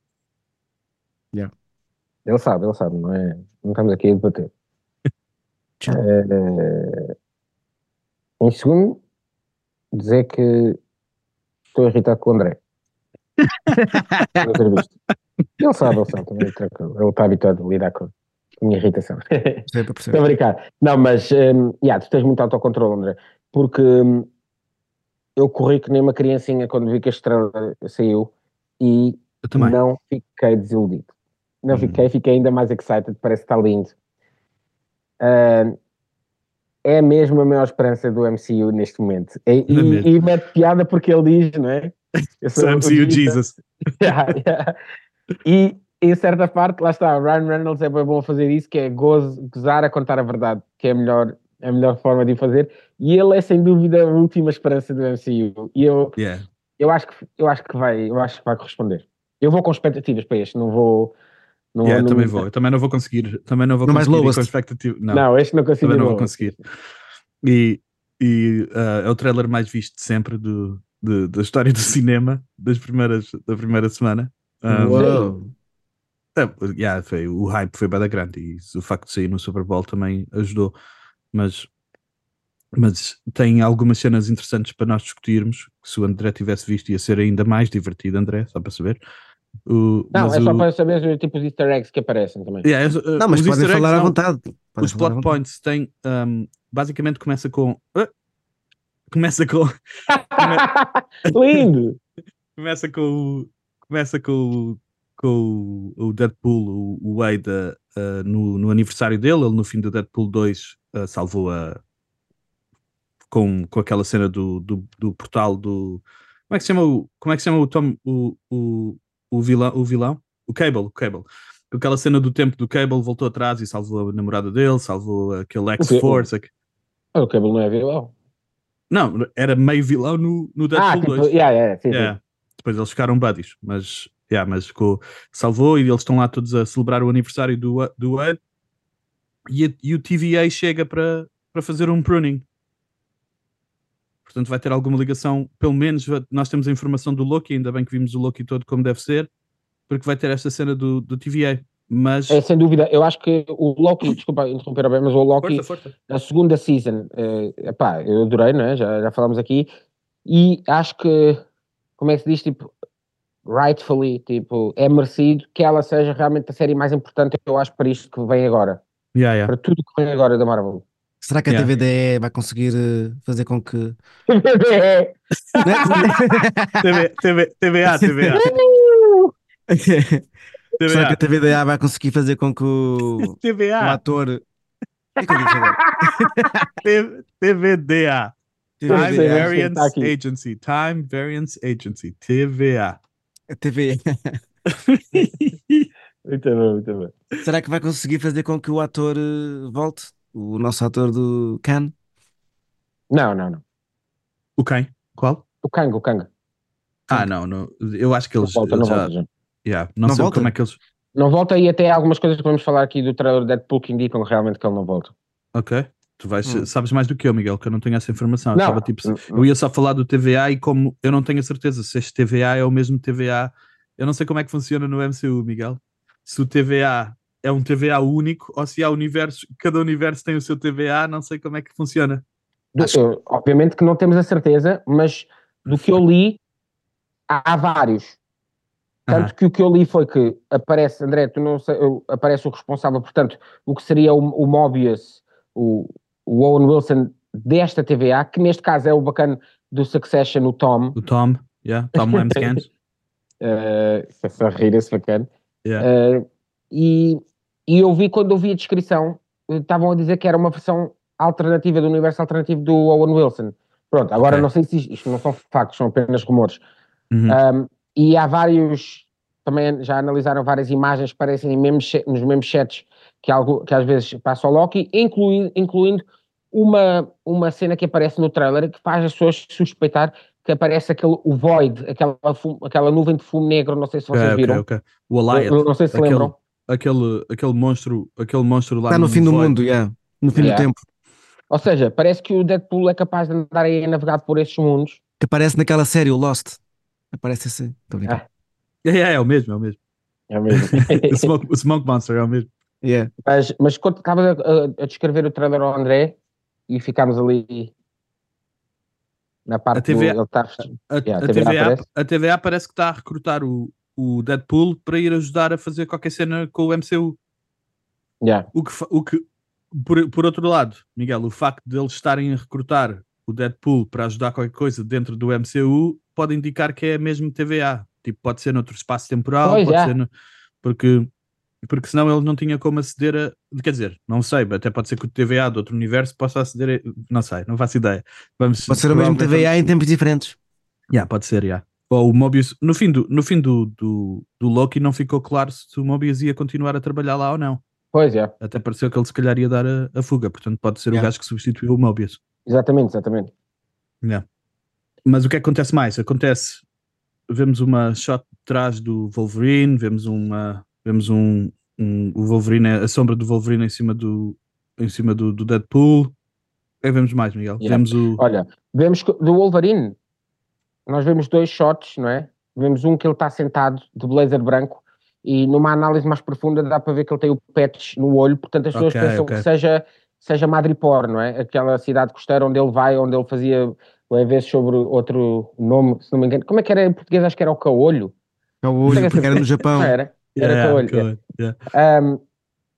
yeah. Ele sabe, ele sabe, não é? Não estamos aqui a debater. é... Em segundo, dizer que estou irritado com o André. ele sabe, ele sabe também, ele está habituado a lidar com minha irritação. Estou a brincar. Não, mas um, yeah, tu tens muito autocontrole, André, porque um, eu corri que nem uma criancinha quando vi que a estrela saiu e não fiquei desiludido. Não hum. fiquei, fiquei ainda mais excited, parece que está lindo. Uh, é mesmo a maior esperança do MCU neste momento. E, é e, e mete piada porque ele diz, não é? Eu sou o MCU Jesus. yeah, yeah. E em certa parte, lá está, Ryan Reynolds é bem bom a fazer isso, que é gozo, gozar a contar a verdade, que é a melhor, a melhor forma de o fazer. E ele é sem dúvida a última esperança do MCU. E eu, yeah. eu, acho, que, eu acho que vai, eu acho que vai corresponder. Eu vou com expectativas para este, não vou não, yeah, não, também vou, eu também não vou conseguir, também não vou não conseguir mais com expectativa. Não, não, este não consigo. Também não vou conseguir. E, e uh, é o trailer mais visto sempre do, de, da história do cinema das primeiras, da primeira semana. Um, Uou! É, yeah, foi, o hype foi bem grande e o facto de sair no Super Bowl também ajudou. Mas, mas tem algumas cenas interessantes para nós discutirmos. Que se o André tivesse visto, ia ser ainda mais divertido, André, só para saber. O, Não, mas é só o- para saber os tipos de easter eggs que aparecem também. Yeah, é- uh, Não, mas os podem falar à não. vontade. Podem Os à plot vontade. points têm. um, basicamente começa com. Ah! começa com. Lindo! começa com o. Começa com o. Com o- o Deadpool, o, o Wade, uh, no, no aniversário dele. Ele, no fim do Deadpool 2, uh, salvou a. Com, com aquela cena do, do, do portal do. Como é que se chama o. Como é que se chama o Tom. O, o, o, vilão, o vilão? O Cable, o Cable. Com aquela cena do tempo do Cable, voltou atrás e salvou a namorada dele, salvou aquele X-Force. aqu- O cabelo não é vilão. Não, era meio vilão no, no Deadpool Ah, tipo, 2. yeah, yeah, sim, sim. Yeah. Depois eles ficaram buddies, mas, yeah, mas ficou, salvou e eles estão lá todos a celebrar o aniversário do, do Ed e, a- e o TVA chega para, para fazer um pruning. Portanto, vai ter alguma ligação, pelo menos nós temos a informação do Loki, ainda bem que vimos o Loki todo como deve ser, porque vai ter esta cena do, do TVA. Mas. É, sem dúvida, eu acho que o Loki, desculpa interromper bem, mas o Loki, força, força. a segunda season, eh, epá, eu adorei, não é? Já, já falámos aqui, e acho que, como é que se diz, tipo, rightfully, tipo, é merecido que ela seja realmente a série mais importante, eu acho, para isto que vem agora, Yeah, yeah. para tudo que vem agora da Marvel. Será que a Yeah. TVDE vai conseguir eh, fazer com que. É. Né? TV, TV, TVA, TVA. Será que a. TVDA vai conseguir fazer com que o, TVA. ator. O que é TVDA. Time Variance tá. Agency. Time Variance Agency. TVA. A TV. Muito bem, muito bem. Será que vai conseguir fazer com que o ator eh, volte? O nosso ator do Can? Não, não, não. O quem? Qual? O Kang, o Kang. Ah, não, não. Eu acho que Não eles, volta, não eles já. volta já. Yeah, não, Não sei volta? como é que eles. Não volta e até há algumas coisas que vamos falar aqui do trailer Deadpool que indicam realmente que ele não volta. Ok. Tu vais, Hum. sabes mais do que eu, Miguel, que eu não tenho essa informação. Eu, Não, estava, tipo, n- eu ia só falar do TVA e como eu não tenho a certeza se este TVA é o mesmo TVA. Eu não sei como é que funciona no MCU, Miguel. Se o TVA é um TVA único ou se há universos, cada universo tem o seu TVA, não sei como é que funciona. Do- eu- obviamente que não temos a certeza, mas do que eu li, há, há vários. Tanto Aham. que o que eu li foi que aparece, André, tu não sei, aparece o responsável, portanto, o que seria o, o Mobius, o, o Owen Wilson desta TVA, que neste caso é o bacana do Succession, o Tom. O Tom, yeah, Tom Lamscans. Uh, é só rir esse bacana. Yeah. Uh, e, e eu vi quando eu vi a descrição, eh, estavam a dizer que era uma versão alternativa do universo alternativo do Owen Wilson. Pronto, agora Ok. não sei se isto, isto não são factos, são apenas rumores. Uhum. Um, e há vários, também já analisaram várias imagens que parecem em mesmos nos mesmos chats que, algo, que às vezes passa o Loki, incluindo, incluindo uma, uma cena que aparece no trailer que faz as pessoas suspeitar que aparece aquele, o Void, aquela, aquela nuvem de fumo negro, não sei se vocês viram. ok. O Alliant, Eu- eu não sei se aquele- lembram. aquele, aquele monstro, aquele monstro lá Está no fim do Void. mundo, yeah. no fim Yeah. do tempo. Ou seja, parece que o Deadpool é capaz de andar aí a navegar por esses mundos. Que aparece naquela série, o Lost. Aparece assim. Estou a brincar. É, é, é o mesmo, é o mesmo. É mesmo. O Smoke, o Smoke Monster é o mesmo. Yeah. mas, mas quando estavas a, a- descrever o trailer ao André e ficámos ali na parte A TV do, ele tá, A, Yeah, a a TVA TVA, aparece. a TVA parece que está a recrutar o, o Deadpool para ir ajudar a fazer qualquer cena com o MCU. yeah. O que, o que por, por outro lado, Miguel, o facto de eles estarem a recrutar o Deadpool para ajudar qualquer coisa dentro do MCU pode indicar que é mesmo TVA. Tipo, pode ser noutro espaço temporal, Pois, pode é. ser no- porque, porque senão ele não tinha como aceder a. Quer dizer, não sei, até pode ser que o TVA de outro universo possa aceder a. Não sei, não faço ideia. Vamos, Pode ser o mesmo TVA em tempos diferentes. Yeah, pode ser, yeah. Ou o Mobius, no fim, do, no fim do, do, do Loki não ficou claro se o Mobius ia continuar a trabalhar lá ou não. Pois é, Até pareceu que ele se calhar ia dar a, a fuga, portanto pode ser o gajo que substituiu o Mobius. exatamente, exatamente. Yeah. Mas o que é que acontece mais? Acontece, vemos uma shot de trás do Wolverine, vemos uma, vemos um, um o Wolverine, a sombra do Wolverine em cima do, em cima do, do Deadpool. É vemos mais, Miguel? Yeah. Vemos o, Olha, vemos do Wolverine, nós vemos dois shots, não é? Vemos um que ele está sentado de blazer branco e numa análise mais profunda dá para ver que ele tem o patch no olho, portanto as pessoas Ok, pensam ok. que seja, seja Madripoor, não é? Aquela cidade costeira onde ele vai, onde ele fazia, vai ver sobre outro nome, se não me engano. Como é que era em português? Acho que era o Caolho. É o olho, Tenho a porque era no. Japão. Não era? Era Yeah, com o olho. com- yeah. Um,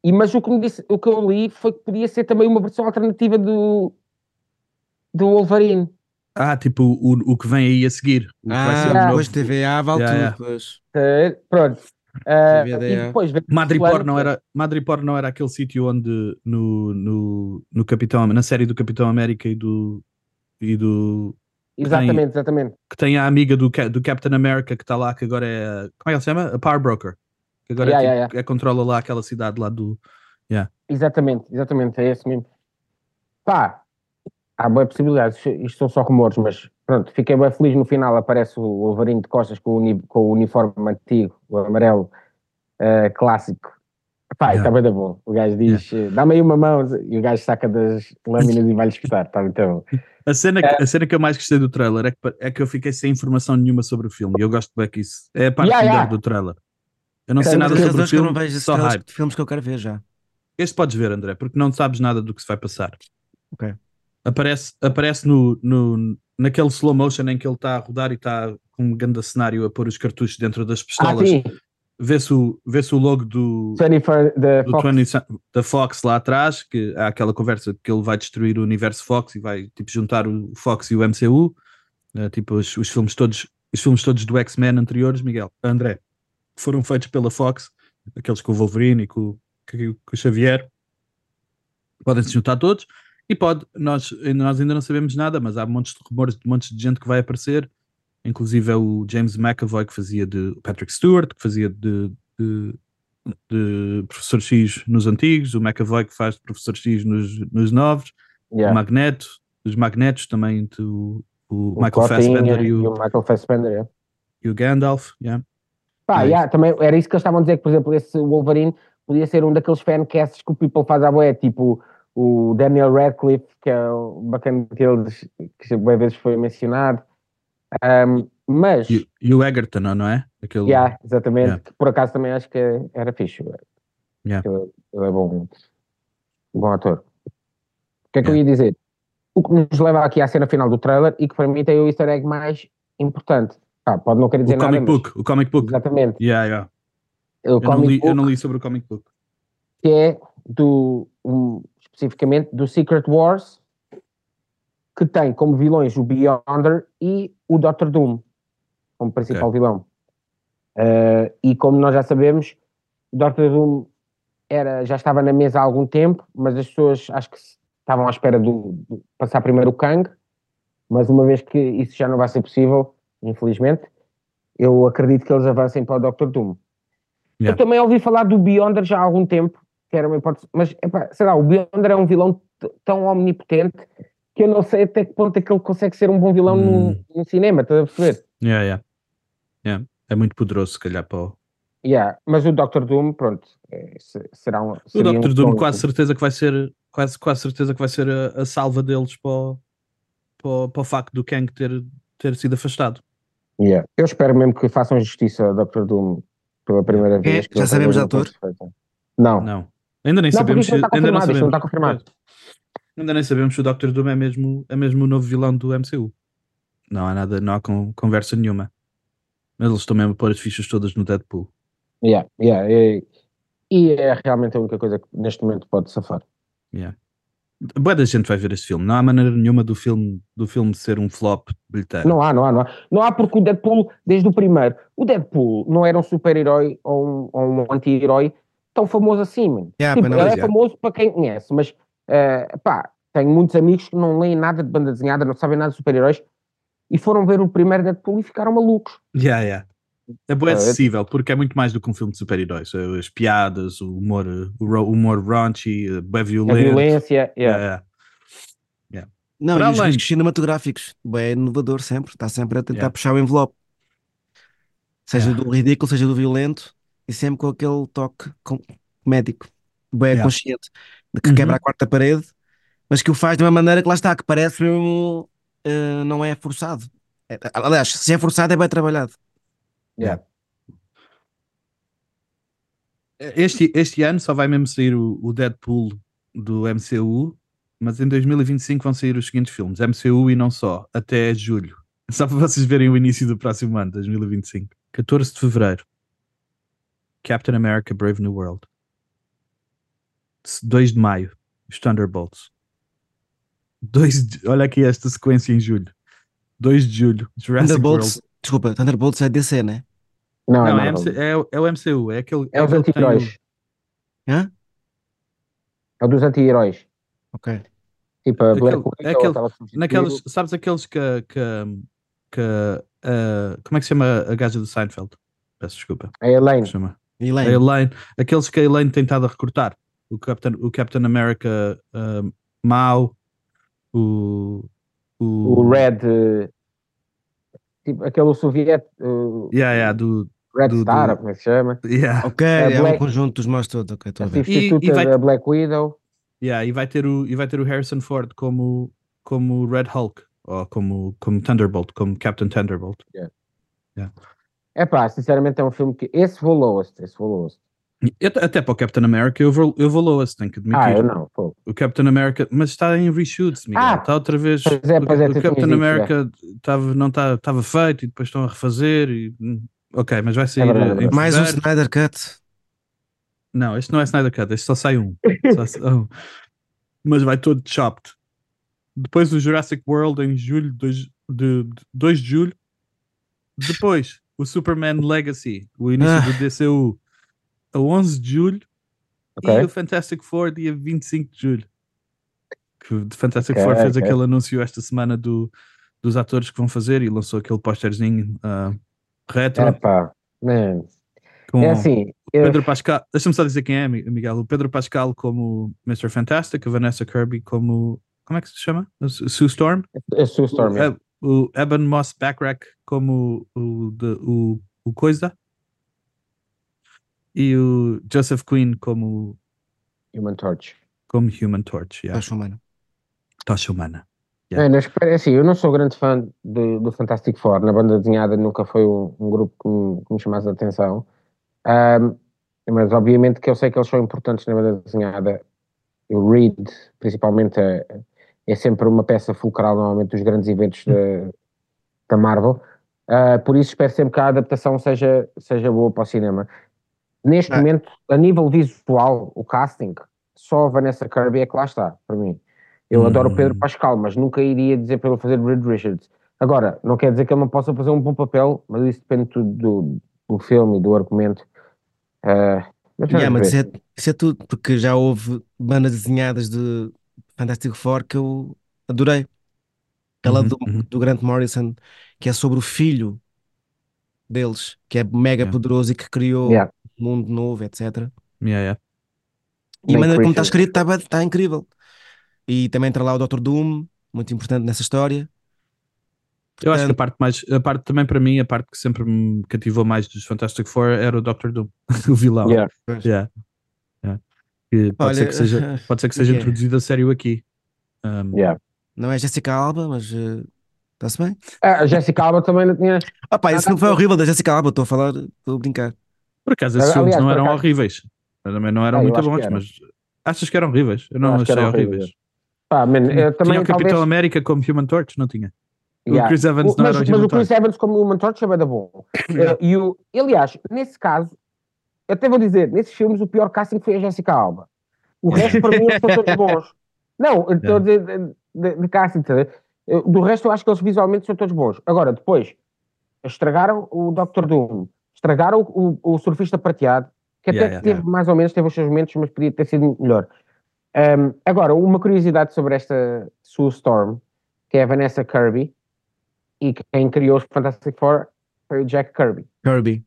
e, mas o que, me disse, o que eu li foi que podia ser também uma versão alternativa do, do Wolverine. Ah, tipo o, o que vem aí a seguir. O que vai ser Ah, depois TVA vale Yeah, tudo. yeah. Pois. Pronto. Uh, e depois Madripoor não era Madripoor não era aquele sítio onde no, no, no Capitão na série do Capitão América e do e do Exatamente, exatamente. que tem a amiga do, do Captain America que está lá que agora é como é que ele se chama? A Power Broker que agora Yeah, é, yeah, tipo- é controla lá aquela cidade lá do Exatamente, exatamente, é esse mesmo. Pá, há boas possibilidades, isto são só rumores, mas pronto, fiquei bem feliz no final, aparece o Wolverine de costas com o, uni- com o uniforme antigo, o amarelo eh, clássico. Pá, Yeah. está bem da bom. O gajo diz, eh, dá-me aí uma mão, e o gajo saca das lâminas e vai-lhe espetar, está muito bom. a cena, que, a cena que eu mais gostei do trailer é que, é que eu fiquei sem informação nenhuma sobre o filme e eu gosto bem que isso é a parte Yeah, melhor yeah. do trailer eu não sei nada sobre o razões que eu não filme vejo só hype de filmes que eu quero ver já. Este podes ver, André, porque não sabes nada do que se vai passar. Ok. Aparece, aparece no, no, naquele slow motion em que ele está a rodar e está com um grande cenário a pôr os cartuchos dentro das Ah, pistolas. sim, Vê-se o, vê o logo do, 24 da do Fox. 20 Cent- da Fox lá atrás, que há aquela conversa que ele vai destruir o universo Fox e vai tipo, juntar o Fox e o MCU. eh, tipo os, os filmes todos os filmes todos do X-Men anteriores, Miguel, André, foram feitos pela Fox, aqueles com o Wolverine e com, o- com o Xavier, podem se juntar todos e pode, nós, nós ainda não sabemos nada, mas há montes de rumores de montes de gente que vai aparecer, inclusive é o James McAvoy que fazia de o Patrick Stewart, que fazia de, de, de Professor X nos antigos, o McAvoy que faz de Professor X nos, nos novos, o Yeah. Magneto, os Magnetos também, o, o, O Michael Cotinha Fassbender e e o, o Michael Fassbender, é. e o Gandalf, yeah. Pá, É yeah, também era isso que eles estavam a dizer, que, por exemplo, esse Wolverine podia ser um daqueles fancasts que o People faz à boé, tipo o Daniel Radcliffe, que é o bacana daqueles que bem vezes foi mencionado. Um, mas, e, e o Egerton, não é? Aquele, yeah, exatamente, Yeah. que por acaso também acho que era fixe. Yeah. Ele, ele é bom, bom ator. O que é que eu Yeah. ia dizer? O que nos leva aqui à cena final do trailer e que para mim tem o easter egg mais importante. Pá, pode não querer dizer o nada, comic mas- book, o comic book. Exatamente. Yeah, yeah. Eu, não li, eu book não li sobre o comic book. que é do, um, especificamente do Secret Wars, que tem como vilões o Beyonder e o Doctor Doom, como principal vilão. Uh, e como nós já sabemos, o Doctor Doom era, já estava na mesa há algum tempo, mas as pessoas acho que estavam à espera do passar primeiro o Kang, mas uma vez que isso já não vai ser possível, infelizmente, eu acredito que eles avancem para o Doctor Doom. Yeah. Eu também ouvi falar do Beyonder já há algum tempo, que era uma hipótese, mas epá, sei lá, o Beyonder é um vilão tão omnipotente que eu não sei até que ponto é que ele consegue ser um bom vilão Hum. no, no cinema, estás a perceber? Yeah, yeah. Yeah. É muito poderoso, se calhar, para o. Yeah, mas o Doctor Doom, pronto, é, se- será um. O Dr. um Doom bom- quase certeza que vai ser quase, quase certeza que vai ser a, a salva deles para o, para, o- para o facto do Kang ter, ter sido afastado. Yeah. Eu espero mesmo que façam justiça ao Dr. Doom pela primeira É, vez. que já sabemos ator? Não. Não. Ainda nem Não, sabemos não se. está Ainda não confirmado, isto não sabemos. está confirmado. Ainda nem sabemos se o Dr. Doom é mesmo, é mesmo o novo vilão do MCU. Não há nada, não há con- conversa nenhuma. Mas eles estão mesmo a pôr as fichas todas no Deadpool. Yeah, yeah, é- e é realmente a única coisa que neste momento pode safar. Boa da gente vai ver este filme. Não há maneira nenhuma do filme, do filme ser um flop bilheteiro. Não há, não há, não há. Não há porque o Deadpool, desde o primeiro, o Deadpool não era um super-herói ou um, um anti-herói tão famoso assim, mano. Yeah, Tipo, ele é yeah. famoso para quem conhece, mas eh, pá, tenho muitos amigos que não leem nada de banda desenhada, não sabem nada de super-heróis e foram ver o primeiro Deadpool e ficaram malucos. Yeah, yeah. É bem Ah, é- acessível, porque é muito mais do que um filme de super-heróis. É As piadas, o humor, o ro- humor raunchy, é bem A violento. violência, yeah. Yeah, yeah. Não, Para e os além. riscos cinematográficos. Bem, é inovador sempre. Está sempre a tentar Yeah. puxar o envelope. Seja Yeah. do ridículo, seja do violento. E sempre com aquele toque com- médico. Bem Yeah. consciente. Que Uhum. quebra a quarta parede. Mas que o faz de uma maneira que lá está. Que parece mesmo... eh, não é forçado. É- aliás, se é forçado é bem trabalhado. Yeah. Este, este ano só vai mesmo sair o, o Deadpool do MCU, mas em 2025 vão sair os seguintes filmes: MCU e não só, até julho. Só para vocês verem o início do próximo ano, 2025. 14 de fevereiro. Captain America Brave New World. 2 de maio. Os Thunderbolts. 2 de, olha aqui esta sequência em julho. 2 de julho. Jurassic Thunderbolts, World. desculpa, Thunderbolts é DC, né? Não, Não, é, é. MC é, o- é o MCU. É aquele. é os aquele que tem o- anti-heróis. Hã? É o dos anti-heróis. Ok. Tipo, a Aquele- Black é aquele- substituiu. Naqueles, sabes aqueles que, que, que uh, como é que se chama a gaja do Seinfeld? Peço desculpa. A Elaine. Se chama? A Elaine. Elaine, aqueles que a Elaine tem estado a recrutar. O Captain, o Captain America um, mau, o, o, O Red. Tipo, aquele soviético. uh, Yeah, yeah, do, Red do- Star, do- como é que se chama? yeah, Ok, É é, um Black- conjunto dos maus todos, ok, estou A substituta E- e vai- da Black Widow. yeah, e, vai ter o, e vai ter o Harrison Ford como, como Red Hulk, ou como, como Thunderbolt, como Captain Thunderbolt. É pá, sinceramente é um filme que. Esse vou lowest. Esse vou. Até- para o Captain America eu vou, eu vou lowest, tenho que admitir. Ah, eu não. Pô. O Captain America, mas está em reshoots, Miguel. Ah, está outra vez. pois é, pois é, o Captain America estava não tá, estava feito e depois estão a refazer. E, hum, ok, mas vai sair. verdade, é em verdade. Mais um. Snyder Cut. Não, este não é Snyder Cut, este só sai um. Só sai um. Mas vai todo chopped. Depois o Jurassic World em julho, dois- de, de 2 de julho. Depois o Superman Legacy, o início Ah. do DCU, a 11 de julho. Ok. E o Fantastic Four, dia 25 de julho. Que o Fantastic Ok, Four fez ok. aquele anúncio esta semana do, dos atores que vão fazer e lançou aquele pósterzinho ah, retro É pá. Man. com É assim. o eu- Pedro Pascal. Deixa-me só dizer quem é, Mi- Miguel. O Pedro Pascal como Mr. Fantastic, a Vanessa Kirby como. Como é que se chama? Sue Storm. A Sue Storm. O, Eb- o Evan Moss Backrack como o, de- o, o Coisa. E o Joseph Quinn como, Human Torch. como Human Torch. Yeah. Acho humano. Tocha humana. Yeah. Eu espero- é assim, eu não sou grande fã de- do Fantastic Four. Na banda desenhada nunca foi um, um grupo que me, que me chamasse a atenção. Ahm, mas obviamente que eu sei que eles são importantes na banda desenhada. O Reed, principalmente, é, é sempre uma peça fulcral normalmente dos grandes eventos da, da Marvel. Ah, por isso espero sempre que a adaptação seja, seja boa para o cinema. Neste Ah. momento, a nível visual, o casting, só a Vanessa Kirby é que lá está, para mim. Eu Hum. adoro o Pedro Pascal, mas nunca iria dizer para ele fazer Reed Richards. Agora, não quer dizer que ele não possa fazer um bom papel, mas isso depende tudo do, do filme e do argumento. Ah, mas Yeah, mas isso é, isso é tudo, porque já houve bandas desenhadas de Fantastic Four que eu adorei. Aquela Uhum, do, uhum. do Grant Morrison, que é sobre o filho deles, que é mega Yeah. poderoso e que criou Yeah. Mundo novo, etc. Yeah, yeah. E a maneira como está escrito está está incrível. E também entra lá o Dr. Doom, muito importante nessa história. Eu acho que a parte mais, a parte também para mim, a parte que sempre me cativou mais dos Fantastic Four era o Doctor Doom, o vilão. Yeah. Yeah. Yeah. Que pode, Olha, ser que seja, pode ser que seja yeah. introduzido a sério aqui. Um, Yeah. Não é Jessica Alba, mas eh, está-se bem. Ah, a Jessica Alba também não tinha. Ah pá, esse tá filme foi horrível da Jessica Alba, estou a falar, estou a brincar. Por acaso, esses Aliás, filmes não eram acaso- horríveis. Também não eram Ah, eu muito bons, eram. mas achas que eram horríveis? Eu não que achei horríveis. horríveis. Pá, man, eu Tinha também o Capitão talvez. América como Human Torch, não tinha? Yeah. O Chris Evans O- não mas, era o mas o Chris Torch. Evans como Human Torch é bem da bom. Eh, e o, aliás, nesse caso, eu até vou dizer, nesses filmes o pior casting foi a Jessica Alba. O resto para mim são todos bons. Não, eu estou a dizer de, de, de casting, tá? Eu- do resto eu acho que eles visualmente são todos bons. Agora, depois, estragaram o Dr. Doom, estragaram o, o, o Surfista Prateado, que até Yeah, yeah, teve mais ou menos, teve os seus momentos, mas podia ter sido melhor. Um, agora, uma curiosidade sobre esta Sue Storm, que é a Vanessa Kirby, e quem criou os Fantastic Four foi o Jack Kirby. Kirby.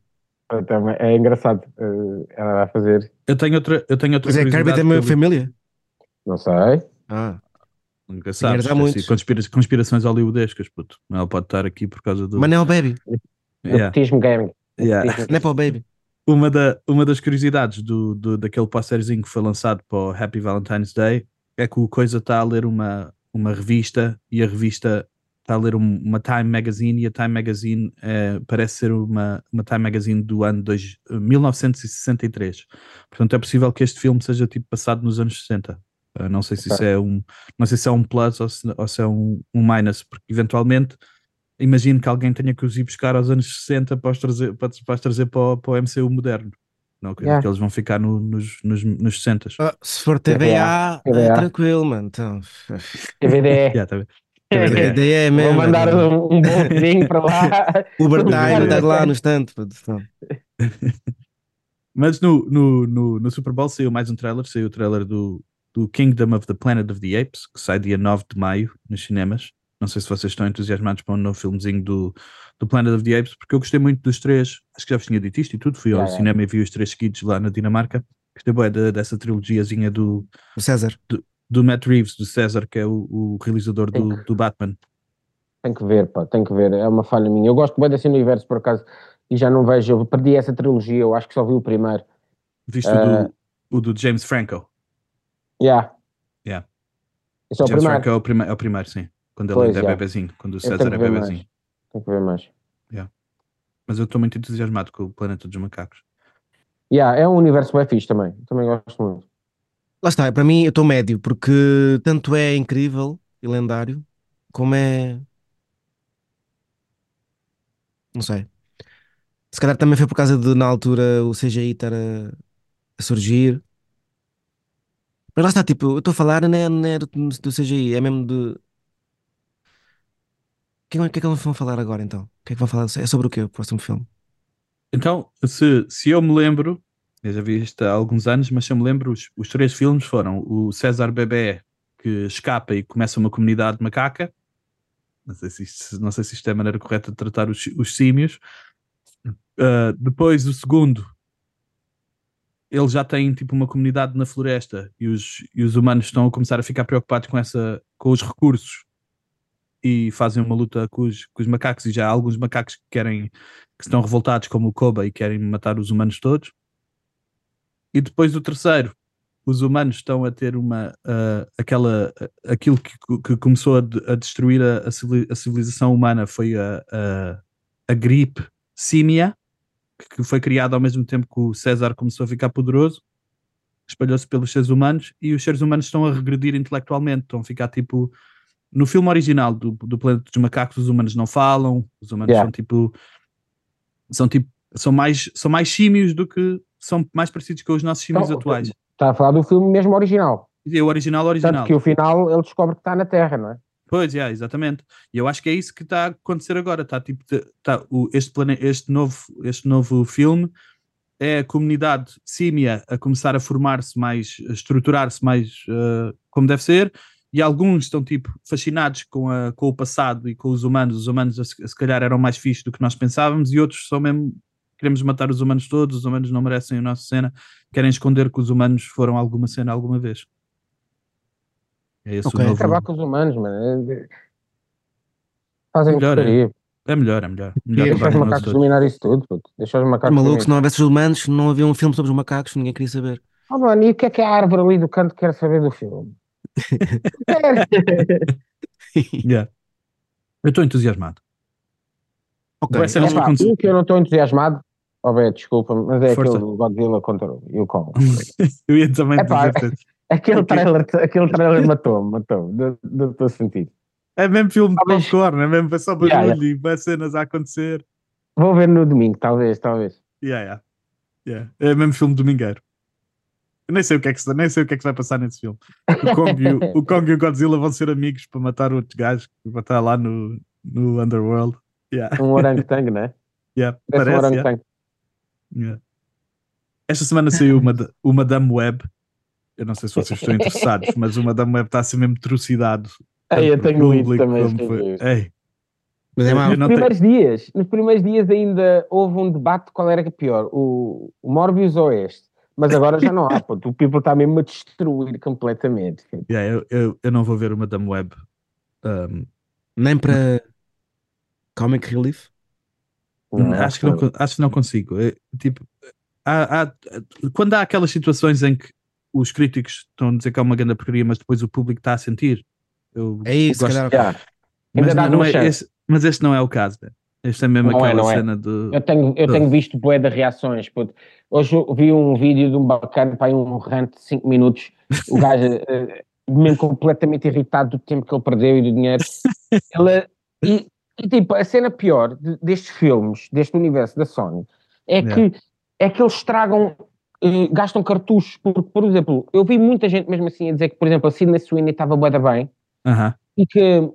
Então é engraçado uh, ela a fazer, Eu tenho outra, eu tenho outra Mas é Kirby que eu- família. não sei. Ah, Nunca sabes. há assim, conspira- conspirações hollywoodescas, puto. Ela pode estar aqui por causa do. Manel Baby. Yeah, Nepotismo Gaming. Yeah. Nepo Baby. Uma, da, uma das curiosidades do, do, daquele posterzinho que foi lançado para o Happy Valentine's Day é que o Coisa está a ler uma, uma revista e a revista está a ler um- uma Time Magazine e a Time Magazine eh, parece ser uma, uma Time Magazine do ano dois, 1963. Portanto, é possível que este filme seja tipo passado nos anos 60. Eh, não sei se isso é um não sei se é um plus ou se, ou se é um, um minus, porque eventualmente imagino que alguém tenha que os ir buscar aos anos 60 para os trazer para, para os trazer para, o, para o MCU moderno. Não acredito Yeah. que eles vão ficar no- nos, nos, nos 60. Ah, se for TVA, TVA. é tranquilo, mano. Então, TVDE. Yeah, tá bem. TVD é Vou mesmo. mandar é um, um bolzinho para lá. Uber Tudo Time, bem. está lá no estante. Então, Mas no, no, no, no Super Bowl saiu mais um trailer, saiu o trailer do, do Kingdom of the Planet of the Apes, que sai dia 9 de maio nos cinemas. Não sei se vocês estão entusiasmados para um novo filmezinho do, do Planet of the Apes, porque eu gostei muito dos três, acho que já vos tinha dito isto e tudo, fui ao yeah. cinema e vi os três seguidos lá na Dinamarca. Gostei bem de- dessa trilogiazinha do, O César. do Matt Reeves, do César, que é o, o realizador do, Sim. do Batman. Tem que ver, pá, tem que ver. É uma falha minha. Eu gosto bem desse universo, por acaso, e já não vejo. Eu perdi essa trilogia, eu acho que só vi o primeiro. Viste Ah. o, do, o do James Franco? Yeah. Yeah. Esse é o James primeiro. Franco é o, prime é o primeiro, sim. Quando ele Pois, ainda é yeah. bebezinho, quando o César é bebezinho. mais. Tem que ver mais. Mas eu estou muito entusiasmado com o Planeta dos Macacos. Yeah, é um universo bem fixe também. Também gosto muito. Lá está, para mim eu estou médio, porque tanto é incrível e lendário, como é. Não sei. Se calhar também foi por causa de, na altura, o CGI estar a, a surgir. Mas lá está, tipo, eu estou a falar não é, não é do, do CGI, é mesmo de. Que, é- que é que eles vão falar agora então? O que é que vão falar? É sobre o quê o próximo filme? Então, se, se eu me lembro, eu já vi isto há alguns anos, mas se eu me lembro, os, os três filmes foram o César Bebé, que escapa e começa uma comunidade macaca. Não sei se isto, não sei se isto é a maneira correta de tratar os, os símios. Uh, depois, o segundo, ele já tem tipo uma comunidade na floresta e os, e os humanos estão a começar a ficar preocupados com, essa, com os recursos e fazem uma luta com os, com os macacos e já há alguns macacos que querem que estão revoltados como o Koba e querem matar os humanos todos. E depois o terceiro os humanos estão a ter uma ah, aquela aquilo que, que começou a, a destruir a, a civili- a civilização humana foi a, a, a gripe símia que foi criada ao mesmo tempo que o César começou a ficar poderoso espalhou-se pelos seres humanos e os seres humanos estão a regredir intelectualmente estão a ficar tipo no filme original do, do Planeta dos Macacos os humanos não falam os humanos Yeah. são tipo são tipo são mais são mais símios do que são mais parecidos com os nossos símios Então, atuais Está a falar do filme mesmo original. e o original original Tanto que o final ele descobre que está na Terra, não é? Pois, yeah, exatamente. E eu acho que é isso que está a acontecer agora. Está tipo, tá, o, este, plane, este, novo, este novo filme é a comunidade símia a começar a formar-se mais, a estruturar-se mais eh, como deve ser. E alguns estão tipo fascinados com, a, com o passado e com os humanos. Os humanos se se calhar eram mais fixos do que nós pensávamos, e outros são mesmo queremos matar os humanos todos, os humanos não merecem a nossa cena, querem esconder que os humanos foram alguma cena alguma vez. É esse Ok. o novo. Acabar com os humanos, mano. É- Fazem Melhor, é. É melhor, é melhor. melhor Deixa os macacos dominar isso tudo. puto. Deixa os macacos Maluco, dominar. se não houvesse os humanos, não havia um filme sobre os macacos, ninguém queria saber. Oh, mano, e o que é que a árvore ali do canto quer saber do filme? Yeah. Eu estou entusiasmado. Ok, Vai ser então- uma Epá, condição. um que eu não estou entusiasmado, oh, bem, desculpa, mas é Força. aquele Godzilla contra o Yukon. Eu ia também Epá, dizer. Aquele Ok. trailer, aquele trailer matou-me, matou-me, do- do teu sentido. É mesmo filme de Talvez- popcorn, é mesmo só barulho Yeah, e vai cenas a acontecer. Vou ver no domingo, talvez, talvez. Yeah, yeah. Yeah. É mesmo filme domingueiro. Eu nem sei o que é que, se- nem sei o que, é que vai passar nesse filme. O Kong, e o, o Kong e o Godzilla vão ser amigos para matar outros gajos que vão estar lá no, no Underworld. Yeah. Um orangotango, né? Yeah. Parece um Parece, yeah. Yeah. Esta semana saiu uma, o Madame Web. Eu não sei se vocês estão interessados, mas o Madame Web está a ser mesmo trucidado. Ei, eu tenho lido também. foi-. Ei, Mas é não Nos tenho- primeiros dias, nos primeiros dias ainda houve um debate qual era que é pior, o, o Morbius ou este. Mas agora já não há, pô. O people está mesmo a destruir completamente. yeah, eu, eu, eu não vou ver o Madame Web. Um, Nem para Comic Relief. acho, que não, acho que não consigo. É, tipo, há- há- quando há aquelas situações em que os críticos estão a dizer que é uma grande porcaria, mas depois o público está a sentir. Eu É isso, gosto- calhar. Já. mas, Ainda dá não, não uma é esse, mas este não é o caso. velho. Este é mesmo Não é, aquela é. cena de. Eu tenho, eu tenho visto bué de reações. puto. Hoje eu vi um vídeo de um bacana, para um rant de 5 minutos, o gajo eh, mesmo completamente irritado do tempo que ele perdeu e do dinheiro. Ele, e E tipo, a cena pior de- destes filmes, deste universo da Sony, é que, é que eles estragam, eh, gastam cartuchos, porque, por exemplo, eu vi muita gente mesmo assim a dizer que, por exemplo, a Sidney Sweeney estava bué da bem, Aham. e que,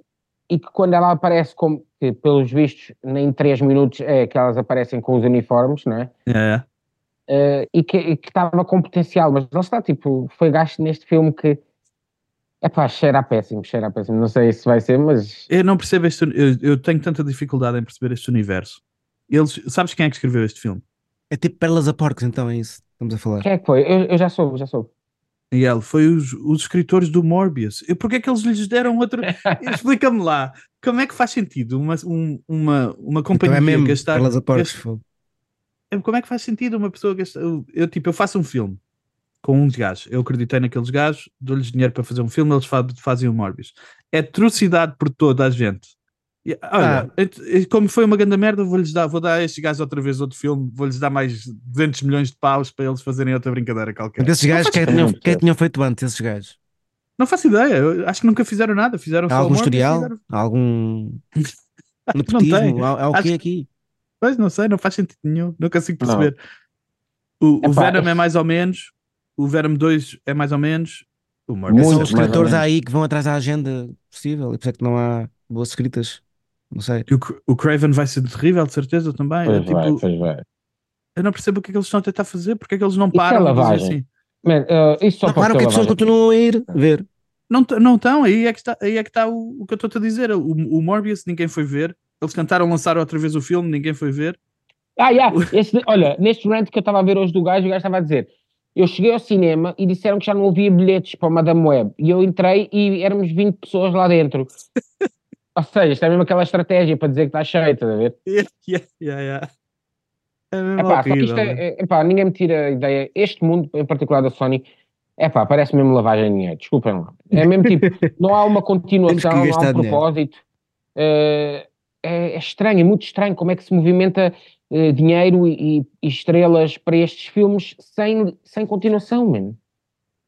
e que quando ela aparece, como, que pelos vistos, nem 3 minutos é que elas aparecem com os uniformes, não é? É. Eh, e que estava com potencial, mas não está, tipo, foi gasto neste filme que, é pá, cheira a péssimo, cheira a péssimo, não sei se vai ser, mas Eu não percebo este. Eu, eu tenho tanta dificuldade em perceber este universo. Eles, sabes quem é que escreveu este filme? É tipo Pérolas a Porcos, então é isso que estamos a falar. quem é que foi? Eu, eu já soube, já soube. Ele foi os, os escritores do Morbius. E porquê é que eles lhes deram outro. Explica-me lá. Como é que faz sentido uma, um- uma, uma Então companhia é mesmo gastar. Gastar-. É, Como é que faz sentido uma pessoa gastar. Eu, eu, tipo, eu faço um filme com uns gajos. Eu acreditei naqueles gajos, dou-lhes dinheiro para fazer um filme, eles fa- fazem o Morbius. É atrocidade por toda a gente. Olha, e como foi uma grande merda, vou-lhes dar, vou dar a estes gajos outra vez outro filme, vou-lhes dar mais 200 milhões de paus para eles fazerem outra brincadeira qualquer. Mas esses gajos, Não quem tinham, quem tinham feito antes, esses gajos? Não faço ideia, eu acho que nunca fizeram nada. Fizeram Há o algum historial? fizeram- Há algum tem. nepotismo? Há, há o Acho que- aqui? Pois não sei, não faz sentido nenhum, não consigo Não. perceber. O, o Epá, Venom é esse- mais ou menos, o Venom 2 é mais ou menos, o Morbius São Muito, os é escritores aí que vão atrás da agenda possível e por isso é que não há boas escritas. Não sei. E o, o Craven vai ser terrível, de certeza também. É, Pois tipo, vai, pois vai. eu não percebo o que é que eles estão a tentar fazer, porque é que eles não é param assim. Man, eh, isso só Não, ser que as pessoas continuam a ir ver. Não t- não estão, aí é que está, aí é que está o, o que eu estou a dizer. O, o Morbius ninguém foi ver, eles tentaram lançar outra vez o filme, ninguém foi ver. Ah, yeah, esse- olha, neste rant que eu estava a ver hoje do gajo, o gajo estava a dizer: Eu cheguei ao cinema e disseram que já não havia bilhetes para o Madame Web. E eu entrei e éramos 20 pessoas lá dentro. Ou seja, isto é mesmo aquela estratégia para dizer que está cheio, estás a ver? Yeah, yeah, yeah, yeah. É mesmo Epá, só que horrível. isto é, é- epá, ninguém me tira a ideia. Este mundo, em particular da Sony, epá, parece mesmo lavagem de dinheiro. Desculpem lá. É mesmo tipo, não há uma continuação, não há um propósito. Eh, é, é estranho, é muito estranho como é que se movimenta eh, dinheiro e, e- e estrelas para estes filmes sem, sem continuação, mano.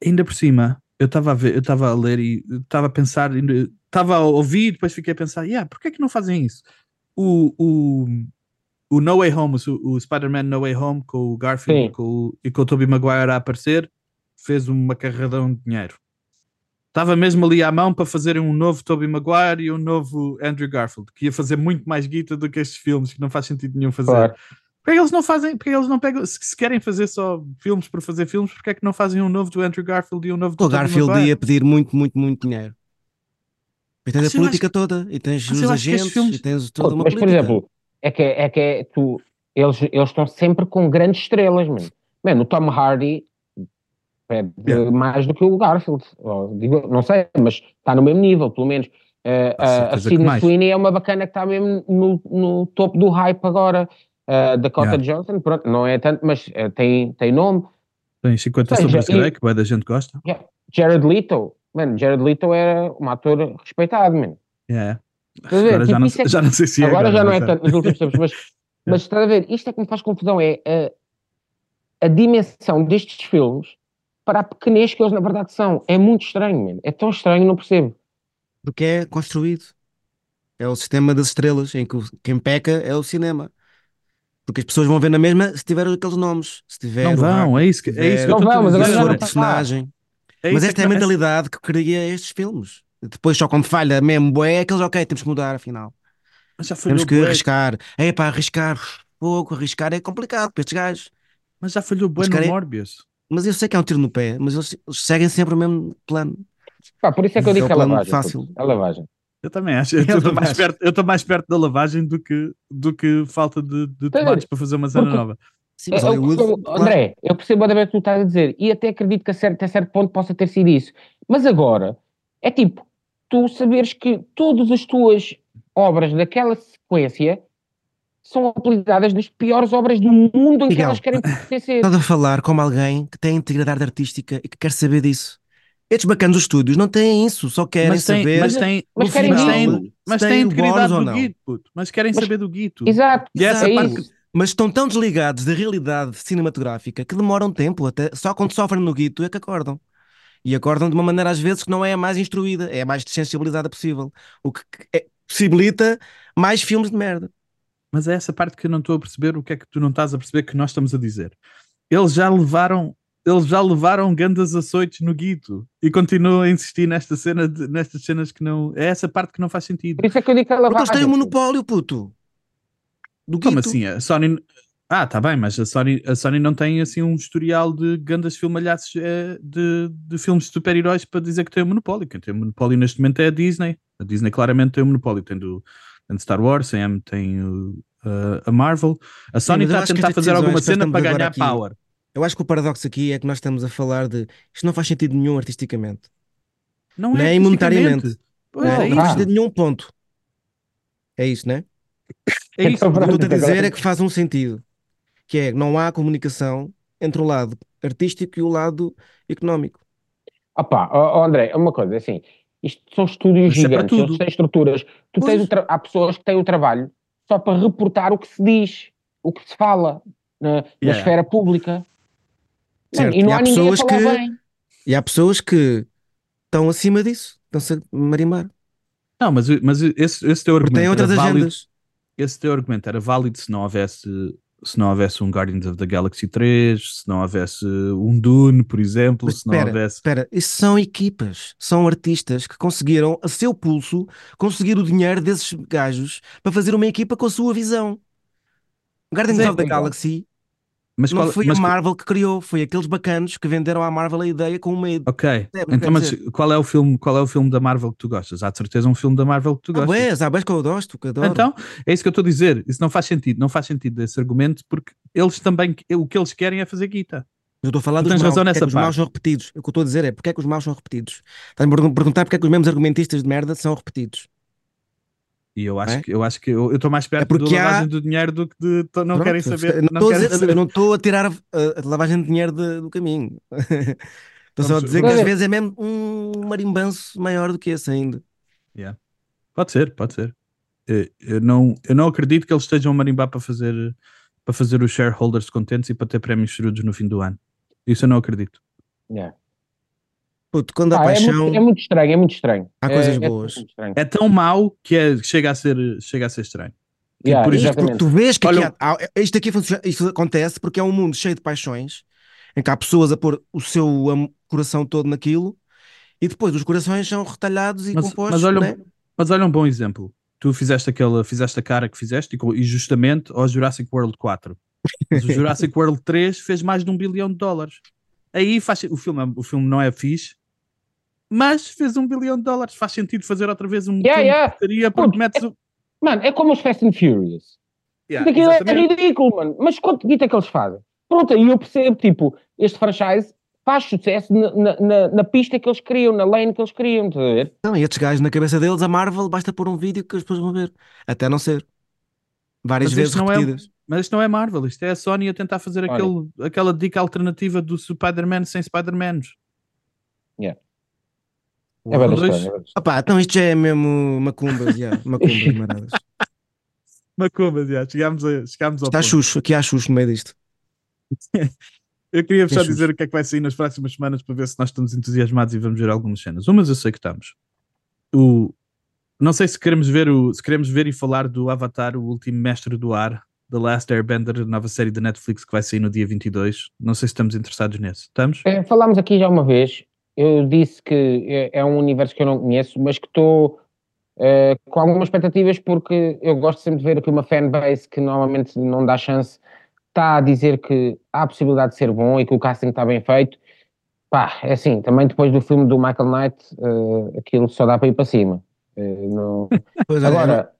ainda por cima, eu estava a ver, eu estava a ler e estava a pensar, estava a ouvir, depois fiquei a pensar, yeah, porquê é que não fazem isso? O, o, o No Way Home, o, o Spider-Man No Way Home, com o Garfield e com, o- e com o Tobey Maguire a aparecer, fez uma carradão de dinheiro. Estava mesmo ali à mão para fazerem um novo Tobey Maguire e um novo Andrew Garfield, que ia fazer muito mais guita do que estes filmes, que não faz sentido nenhum fazer. Claro. Porquê é que eles não fazem? Porque eles não pegam? Se, se querem fazer só filmes por fazer filmes, porque é que não fazem um novo do Andrew Garfield e um novo do O Garfield Maguire? ia pedir muito, muito, muito dinheiro. E tens Mas a política toda, e tens mas os acho agentes, filmes- e tens toda uma Mas, por política. exemplo, é que é, que é tu, eles, eles estão sempre com grandes estrelas, mano. Mano, o Tom Hardy pede Yeah. mais do que o Garfield. Ou, digo, não sei, mas está no mesmo nível, pelo menos. Com a- Sidney. Sweeney é uma bacana que está mesmo no, no topo do hype agora. Uh, Dakota Yeah. Johnson, pronto, não é tanto, mas eh, tem, tem nome. Tem 50 Ou seja, sobre a CD, e- que bué da gente gosta. Jared Leto, mano, Jared Leto era um ator respeitado, mano. Yeah. Estás a ver? Agora já Tipo, não, é que- já não sei se é. Agora já não é mas tanto nos últimos tempos, mas, mas estás a ver, isto é que me faz confusão, é a, a dimensão destes filmes para a pequenez que eles na verdade são. É muito estranho, mano. É tão estranho, não percebo. Porque é construído. É o sistema das estrelas, em que quem peca é o cinema. Porque as pessoas vão ver na mesma se tiver aqueles nomes. Se tiver Não vão, é isso que, é isso que Não eu estou a dizer. não personagem. É Mas isso esta é a mentalidade que cria estes filmes. Depois, só quando falha mesmo, bué, é aqueles, ok, temos que mudar afinal. Mas já falhou Temos que bué, arriscar. É para arriscar pouco, arriscar é complicado para estes gajos. mas já falhou bué Mas no querem- Morbius. Mas eu sei que é um tiro no pé, mas eles, seguem sempre o mesmo plano. Pá, por isso é que eu É digo que é lavagem. fácil. É lavagem. Eu também acho. Eu Eu estou mais, eu mais perto da lavagem do que, do que falta de, de tomates para fazer uma cena nova. Sim, mas eu claro, André, eu percebo a que tu estás a dizer e até acredito que a certo, até certo ponto possa ter sido isso. Mas agora, é tipo, tu saberes que todas as tuas obras daquela sequência são apelidadas das piores obras do mundo em que elas querem pertencer. estás a falar como alguém que tem integridade artística e que quer saber disso. Estes bacanas dos estúdios não têm isso, só querem Mas tem, saber mas tem, Mas querem mas final tem, dinheiro. mas bónus integridade ou do não. guito, puto. Mas querem Mas- saber do guito. Exato. E essa é parte isso. Mas estão tão desligados da realidade cinematográfica que demoram tempo, até só quando sofrem no guito é que acordam. E acordam de uma maneira às vezes que não é a mais instruída, é a mais desensibilizada possível. O que é, possibilita mais filmes de merda. Mas é essa parte que eu não estou a perceber o que é que tu não estás a perceber que nós estamos a dizer. Eles já levaram eles já levaram grandes açoites no guito e continuam a insistir nesta cena de, nestas cenas que não. É essa parte que não faz sentido. Por isso é que eu digo que ela Porque eles têm o monopólio, puto. Do Como guito. assim? A Sony. Ah, tá bem, mas a Sony, a Sony não tem assim um historial de grandes filmalhaços eh, de, de filmes de super-heróis para dizer que tem o monopólio. Quem tem o monopólio neste momento é a Disney. A Disney claramente tem o monopólio. Tem do, tem do Star Wars, tem, tem o, uh, a Marvel. A Sony eu está a tentar fazer alguma cena para ganhar aqui- power. Eu acho que o paradoxo aqui é que nós estamos a falar de isto não faz sentido nenhum artisticamente. Não Nem é monetariamente. artisticamente. Não, Pois, é? é não faz isso. sentido nenhum ponto. É isso, né? É isso. O que eu estou a dizer é que faz um sentido. Que é, não há comunicação entre o lado artístico e o lado económico. Opa, ó, ó, André, uma coisa, assim, isto são estúdios Isso é para gigantes, tudo. eles têm estruturas. Tu Pois. tens o tra- há pessoas que têm o trabalho só para reportar o que se diz, o que se fala na, na Yeah. esfera pública. Certo, e não e há há ninguém a pessoas falar que- bem. E há pessoas que estão acima disso, estão-se a marimbar. Não, mas, mas esse, esse teu Porque argumento têm outras era válido, agendas. esse teu argumento era válido se não houvesse se não houvesse um Guardians of the Galaxy 3, se não houvesse um Dune, por exemplo, Mas se não espera, houvesse espera, isso são equipas, são artistas que conseguiram, a seu pulso, conseguir o dinheiro desses gajos para fazer uma equipa com a sua visão. Guardians é- of the. Galaxy mas não qual- foi mas- a Marvel que criou, foi aqueles bacanos que venderam à Marvel a ideia com ideia. Ok, É, então mas dizer- qual é o filme, qual é o filme da Marvel que tu gostas? Há de certeza um filme da Marvel que tu Ah, gostas. bués, há bués que eu gosto, que adoro. Então, é isso que eu estou a dizer. Isso não faz sentido. Não faz sentido esse argumento porque eles também, o que eles querem é fazer guita. Eu estou a falar Tu dos tens maus, razão é nessa que os maus são repetidos. O que eu estou a dizer é porque é que os maus são repetidos. Estás-me a perguntar porque é que os mesmos argumentistas de merda são repetidos. E eu acho É? que eu acho que eu estou mais perto É porque da há- lavagem do dinheiro do que de to- não Pronto, querem saber. não não estou a querem dizer- saber. eu não estou a tirar a, a- a lavagem de dinheiro de- do caminho. Estou só a dizer que às vezes é mesmo um marimbanço maior do que esse ainda. Pode ser, pode ser. Eh, Eu não, eu não acredito que eles estejam a marimbar para fazer, para fazer os shareholders contentes e para ter prémios chorudos no fim do ano. Isso eu não acredito. Yeah. Puto, quando há é, paixão, muito, é muito estranho, é muito estranho. Há É- coisas é boas. estranho. É tão mau que é, chega, a ser, chega a ser estranho. Yeah, por isto exatamente. porque tu vês que aqui Olha, há- há- isto aqui isto acontece porque é um mundo cheio de paixões em que há pessoas a pôr o seu coração todo naquilo e depois os corações são retalhados e Mas, compostos. mas, olha, um- né? mas olha um bom exemplo. Tu fizeste, aquela, fizeste a cara que fizeste e, e justamente ao Jurassic World 4. Mas o Jurassic World 3 fez mais de um bilhão de dólares. Aí faz, o, filme, é- o filme não é fixe, mas fez um bilhão de dólares. Faz sentido fazer outra vez um Yeah, yeah. de porcaria porque Puto, metes o. Mano, é como os Fast and Furious. Yeah, é ridículo, mano. Mas quanto guita é que eles fazem? Pronto, aí eu percebo, tipo, este franchise faz sucesso na, na, na- na pista que eles criam, na lane que eles criam, estás a ver? Não, e estes gajos na cabeça deles, a Marvel, basta pôr um vídeo que as pessoas vão ver. Até não ser. Várias Mas vezes é- repetidas. Mas isto não é Marvel, isto é a Sony a tentar fazer Olha. aquele, aquela dica alternativa do Spider-Man sem Spider-Mans. É bem São dois- estranho. é. Opá, então isto já é mesmo macumbas, já, macumbas, maradas. Macumbas, já, chegámos, a, chegámos ao Está ponto. xuxo, aqui há xuxo no meio disto. Eu queria só dizer o que é que vai sair nas próximas semanas para ver se nós estamos entusiasmados e vamos ver algumas cenas. Umas eu sei que estamos. O, não sei se queremos ver o, se queremos ver e falar do Avatar, o último mestre do ar, The Last Airbender, nova série da Netflix que vai sair no dia 22. Não sei se estamos interessados nesse. Estamos? É, falámos aqui já uma vez, eu disse que é, é um universo que eu não conheço, mas que estou eh, com algumas expectativas porque eu gosto sempre de ver aqui uma fanbase que normalmente não dá chance, está a dizer que há a possibilidade de ser bom e que o casting está bem feito. Pá, é assim, também depois do filme do Michael Knight, eh, aquilo só dá para ir para cima. Eh, não- Pois Agora,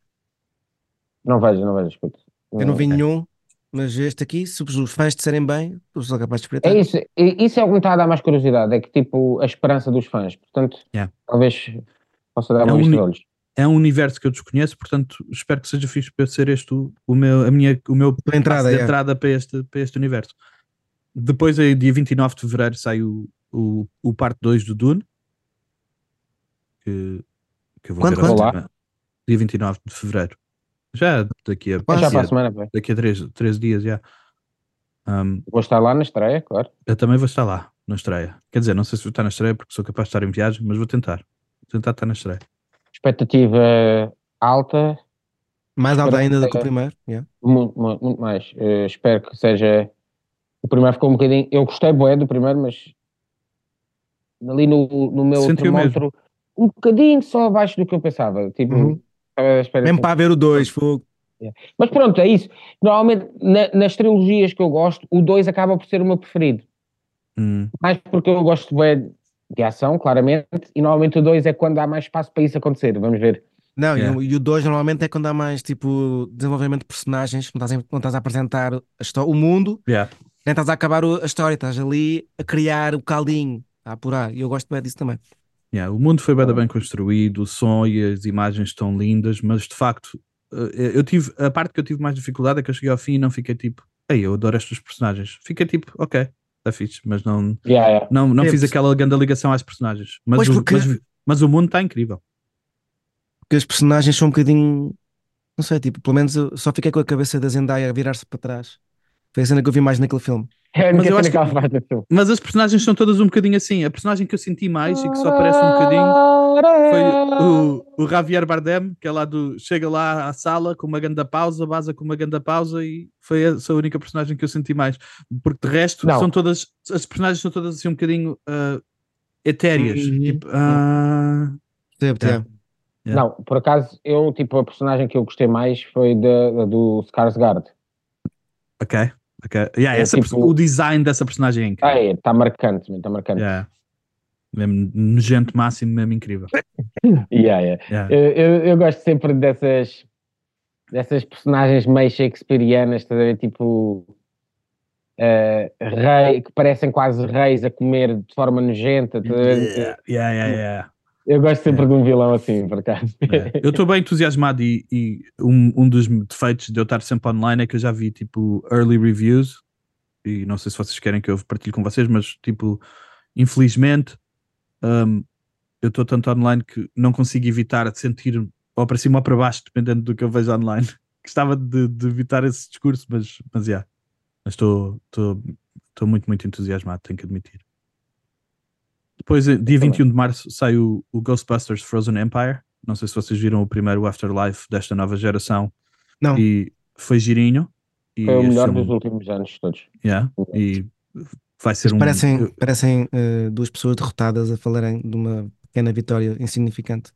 não vejo, não vejo, escuta. eu não vi nenhum, mas este aqui, se os fãs disserem bem, eu sou capaz de espreitar. É isso, e- isso é o que me está a dar mais curiosidade, é que tipo a esperança dos fãs, portanto, Yeah. talvez possa dar É uma um olhos. É um universo que eu desconheço, portanto espero que seja fixe para ser este o, o meu, a minha, o meu Tua entrada, é. entrada para este, para este universo. Depois, aí, dia 29 de fevereiro, sai o, o, o parte 2 do Dune. Que, que eu vou Quando, quando? cinema. Dia 29 de fevereiro. Já daqui a, É Quase já para a daqui a, semana, daqui a 13, 13 dias. Já. Um, vou estar lá na estreia, claro. eu também vou estar lá na estreia. Quer dizer, não sei se vou estar na estreia porque sou capaz de estar em viagem, mas vou tentar. Vou tentar estar na estreia. Expectativa alta, Mais alta ainda do que o primeiro. yeah. muito, muito, muito mais. Eh, espero que seja. O primeiro ficou um bocadinho. Eu gostei bué do primeiro, mas ali no, no meu Sentiu termómetro, um bocadinho só abaixo do que eu pensava. Tipo, Uhum. estava à espera Mesmo para ver o 2, fogo. Mas pronto, é isso. Normalmente, na- nas trilogias que eu gosto, o 2 acaba por ser o meu preferido. Hum, Mais porque eu gosto de ação, claramente, e normalmente o 2 é quando há mais espaço para isso acontecer. Vamos ver. Não, e Yeah. o- e o 2 normalmente é quando há mais tipo desenvolvimento de personagens, não estás, a- não estás a apresentar a o mundo, yeah. nem estás a acabar o- a história, estás ali a criar o caldinho, a apurar. E eu gosto bem disso também. Yeah, o mundo foi bem, bem construído, o som e as imagens estão lindas, mas de facto, eh, eu tive a parte que eu tive mais dificuldade é que eu cheguei ao fim e não fiquei tipo, ei, eu adoro estes personagens. Fiquei tipo, ok, está fixe, mas não, Yeah, yeah. não, não É, fiz aquela grande ligação às personagens. Mas, Pois, o, porque- mas, mas o mundo está incrível. Porque os personagens são um bocadinho, não sei, tipo, pelo menos eu só fiquei com a cabeça da Zendaya a virar-se para trás. Foi a cena que eu vi mais naquele filme. É Mas eu acho que que-. Mas as personagens são todas um bocadinho assim. A personagem que eu senti mais e que só aparece um bocadinho foi o, o Javier Bardem, que é lá do. Chega lá à sala com uma grande pausa, vaza com uma grande pausa e foi essa a única personagem que eu senti mais. Porque de resto Não. são todas. As personagens são todas assim um bocadinho ah, etéreas. Uhum. Tipo, yeah. Yeah. Não, por acaso, eu, tipo, a personagem que eu gostei mais foi da, da do Skarsgård. ok, ok. Yeah, É essa tipo- O design dessa personagem é incrível. Ah, é, está marcante, está marcante. Yeah. Mesmo nojento máximo, mesmo incrível. Yeah, yeah. Yeah. Eu, eu, eu gosto sempre dessas, dessas personagens meio shakespearianas, estás a ver, tipo, eh, rei, que parecem quase reis a comer de forma nojenta. Yeah, yeah, yeah, yeah. Eu gosto sempre de um vilão assim, por acaso. É. Eu estou bem entusiasmado e, e um, um dos defeitos de eu estar sempre online é que eu já vi tipo early reviews e não sei se vocês querem que eu partilhe com vocês, mas tipo, infelizmente hum, eu estou tanto online que não consigo evitar de sentir ou para cima ou para baixo, dependendo do que eu vejo online. Gostava de, de evitar esse discurso, mas mas já. Mas estou muito, muito entusiasmado, tenho que admitir. Depois, eh, dia 21 de março, sai o, o Ghostbusters Frozen Empire. Não sei se vocês viram o primeiro Afterlife desta nova geração. Não. E foi girinho. E Foi o melhor filme- dos últimos anos todos. yeah, e vai ser um. Parecem, eu- parecem eh, duas pessoas derrotadas a falarem de uma pequena vitória insignificante.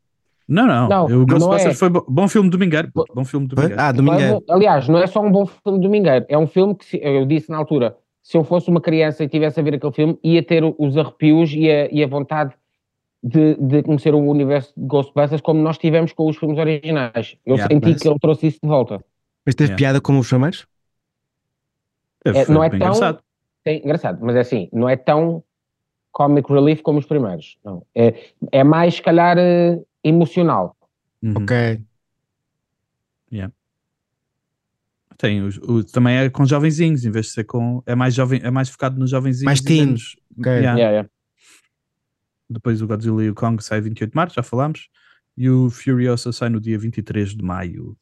Não, não. Não, o não Ghostbusters é. foi bo- bom filme domingueiro. Bom filme domingueiro. Ah, domingo. Aliás, não é só um bom filme domingueiro, é um filme que, eu disse na altura, se eu fosse uma criança e tivesse a ver aquele filme, ia ter os arrepios e a, e a vontade de, de conhecer o universo de Ghostbusters como nós tivemos com os filmes originais. Eu Yeah, senti mas- que ele trouxe isso de volta. Mas teve Yeah. piada como os primeiros? É, Foi não é tão- engraçado. É engraçado, mas é assim, não é tão comic relief como os primeiros. Não. É, é mais, se calhar, eh, emocional. Uhum. Ok. Tem os, o- também é com jovenzinhos, em vez de ser com. É mais, jovem, é mais focado nos jovenzinhos. Mais e teen. menos- Ok. Yeah. Yeah, yeah. Depois o Godzilla e o Kong sai 28 de março, já falámos. E o Furiosa sai no dia 23 de maio.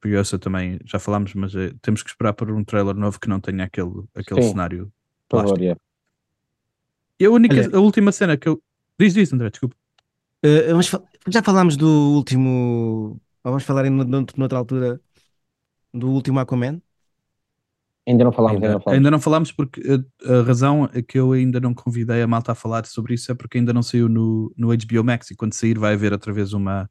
Furiosa também, já falámos, mas eh, temos que esperar por um trailer novo que não tenha aquele, aquele Sim. cenário favor, plástico. yeah. E a única, Olha- a última cena que eu. Diz isso, André, desculpa. Vamos fa- já falámos do último. Vamos falar em no- no- noutra altura do último Aquaman? Ainda não falámos, ainda, Ainda, não falámos. ainda não falámos porque a, a razão é que eu ainda não convidei a malta a falar sobre isso é porque ainda não saiu no, no HBO Max e quando sair vai haver outra vez uma.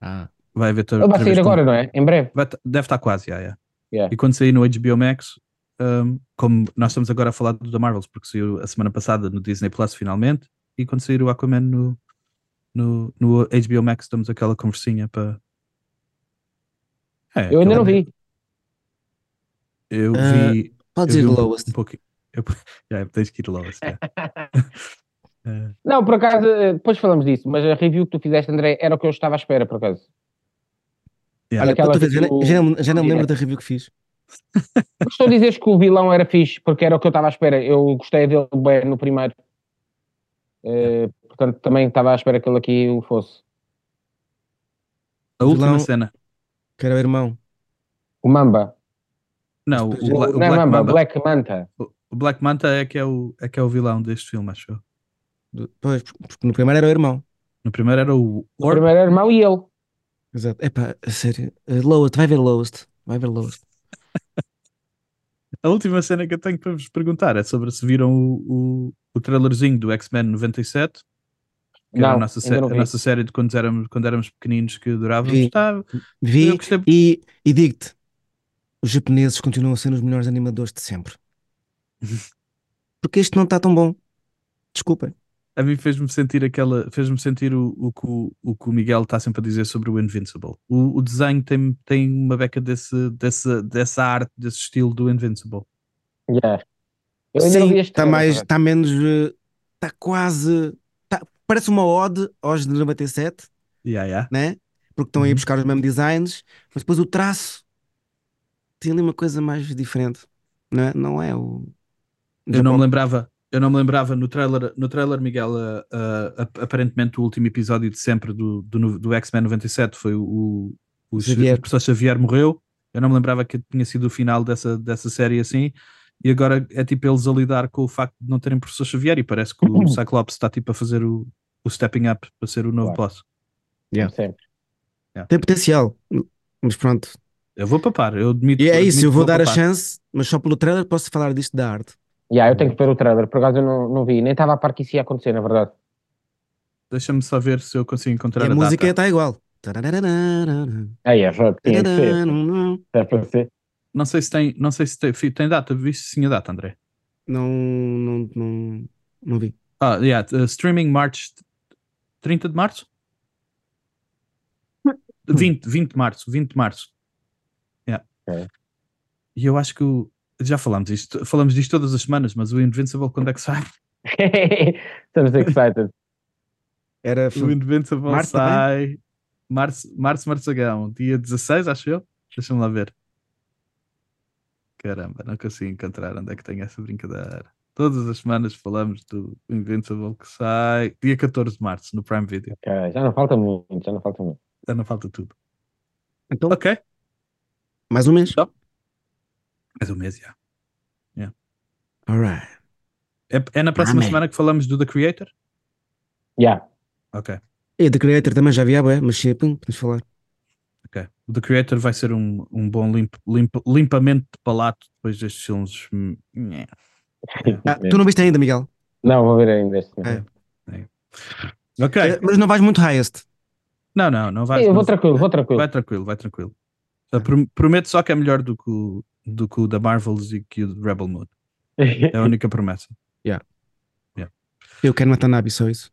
Ah. Vai haver outra, Ele vai sair agora, não é? Em breve. vai deve estar quase, já, já. Yeah. E quando sair no HBO Max, um, como nós estamos agora a falar do da Marvels, porque saiu a semana passada no Disney Plus finalmente, e quando sair o Aquaman no, no, no HBO Max, damos aquela conversinha para. É, Eu ainda aquela- não vi. Eu Ah, vi. Pode eu dizer vi um, lowest. um pouquinho. Eu, já, tens que ir lowest. já. É. Não, por acaso, eh, depois falamos disso, mas a review que tu fizeste, André, era o que eu estava à espera, por acaso. Yeah. Olha, tu ver, já, nem- já não, já não me lembro da review que fiz. Gostou de dizeres que o vilão era fixe, porque era o que eu estava à espera. Eu gostei dele bem no primeiro. Eh, portanto, também estava à espera que ele aqui o fosse. A última vilão- cena. Que era o irmão. O Mamba. Não, o, Bla- o não Black Mamba, Mamba. Black Manta. O- O Black Manta é que é o, é que é o vilão deste filme, acho eu. Pois, porque no primeiro era o irmão. No primeiro era o O Orb. primeiro irmão e ele. Exato. Epá, a sério. Lowest, vai ver Lowest. Vai ver Lowest. A última cena que eu tenho para vos perguntar é sobre se viram o, o, o trailerzinho do X-Men 97. Que era a Não, nossa, sé- não a nossa série de quando éramos, quando éramos pequeninos que adorávamos. Vi. Tá, Vi Eu gostei- e, e digo-te: os japoneses continuam a ser os melhores animadores de sempre. Porque este não está tão bom. Desculpem. a mim fez-me sentir aquela. Fez-me sentir o, o, que o, o que o Miguel está sempre a dizer sobre o Invincible. O, o desenho tem, tem uma beca desse, desse, dessa arte, desse estilo do Invincible. Yeah. Eu ainda não Sim, vi este está trailer, mais, está menos, está quase, tá- parece uma ode aos de 97, Yeah, yeah. né? Porque estão aí a Uhum. buscar os mesmos designs, mas depois o traço tem ali uma coisa mais diferente, não é? Não é o. Eu não me lembrava, eu não me lembrava no trailer, no trailer Miguel, uh, uh, ap- aparentemente o último episódio de sempre do, do, do X-Men 97 foi o, o, o Xavier. o professor Xavier morreu. Eu não me lembrava que tinha sido o final dessa, dessa série assim. E agora é tipo eles a lidar com o facto de não terem professor Xavier e parece que o Cyclops está tipo a fazer o, o stepping up para ser o novo Claro. boss. Yeah. Sempre. Tem potencial, mas pronto. Eu vou papar, eu admito. E é isso, eu vou dar a papar. chance, mas só pelo trailer posso falar disto da arte. Yeah, eu tenho que ver o trailer, por acaso eu não, não vi, nem estava a par que isso ia acontecer, na verdade. Deixa-me só ver se eu consigo E encontrar a a, música data. está igual. Aí é, já tinha que ser. Não, É para ser. Não sei se tem, não sei se tem, tem data, viste sim a data, André. não, não, não vi. Ah, yeah, uh, streaming March 30 de março? 20, 20 de março, 20 de março. E eu acho que o- já falámos isto, falamos disto todas as semanas, mas o Invincible quando é que sai? Estamos excited. Era O Invincible Março sai março, março, Marçagão, dia 16, acho eu. Deixa-me lá ver. Caramba, não consigo encontrar onde é que tem essa brincadeira. Todas as semanas falamos do Invincible que sai dia 14 de março no Prime Video. Ok, já não falta muito, já não falta muito. Já não falta tudo. Então, Ok, mais um mês. mais um mês já. Alright. É, é na próxima Amém. semana que falamos do The Creator? Yeah. Ok, E The Creator também já havia, bué, mas sim, pum, podemos falar. ok. O The Creator vai ser um, um bom limp, limp- limpamento de palato depois destes filmes. Ah, tu não viste ainda, Miguel? Não, vou ver ainda este. É. Ok, Eh, Mas não vais muito highest. não, não, não vai. Sim, eu vou não- tranquilo, vou tranquilo. Vai tranquilo, vai tranquilo. Eu prom- prometo só que é melhor do que o, do que o da Marvels e que o de Rebel Moon. É a única promessa. Eu quero matar Nabi, só isso.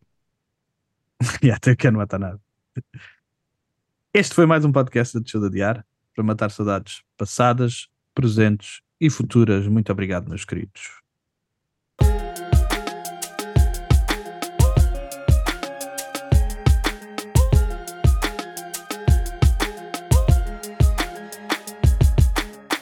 e até que não mata nada. Este foi mais um podcast de Show de Adiar para matar saudades passadas, presentes e futuras. Muito obrigado, meus queridos.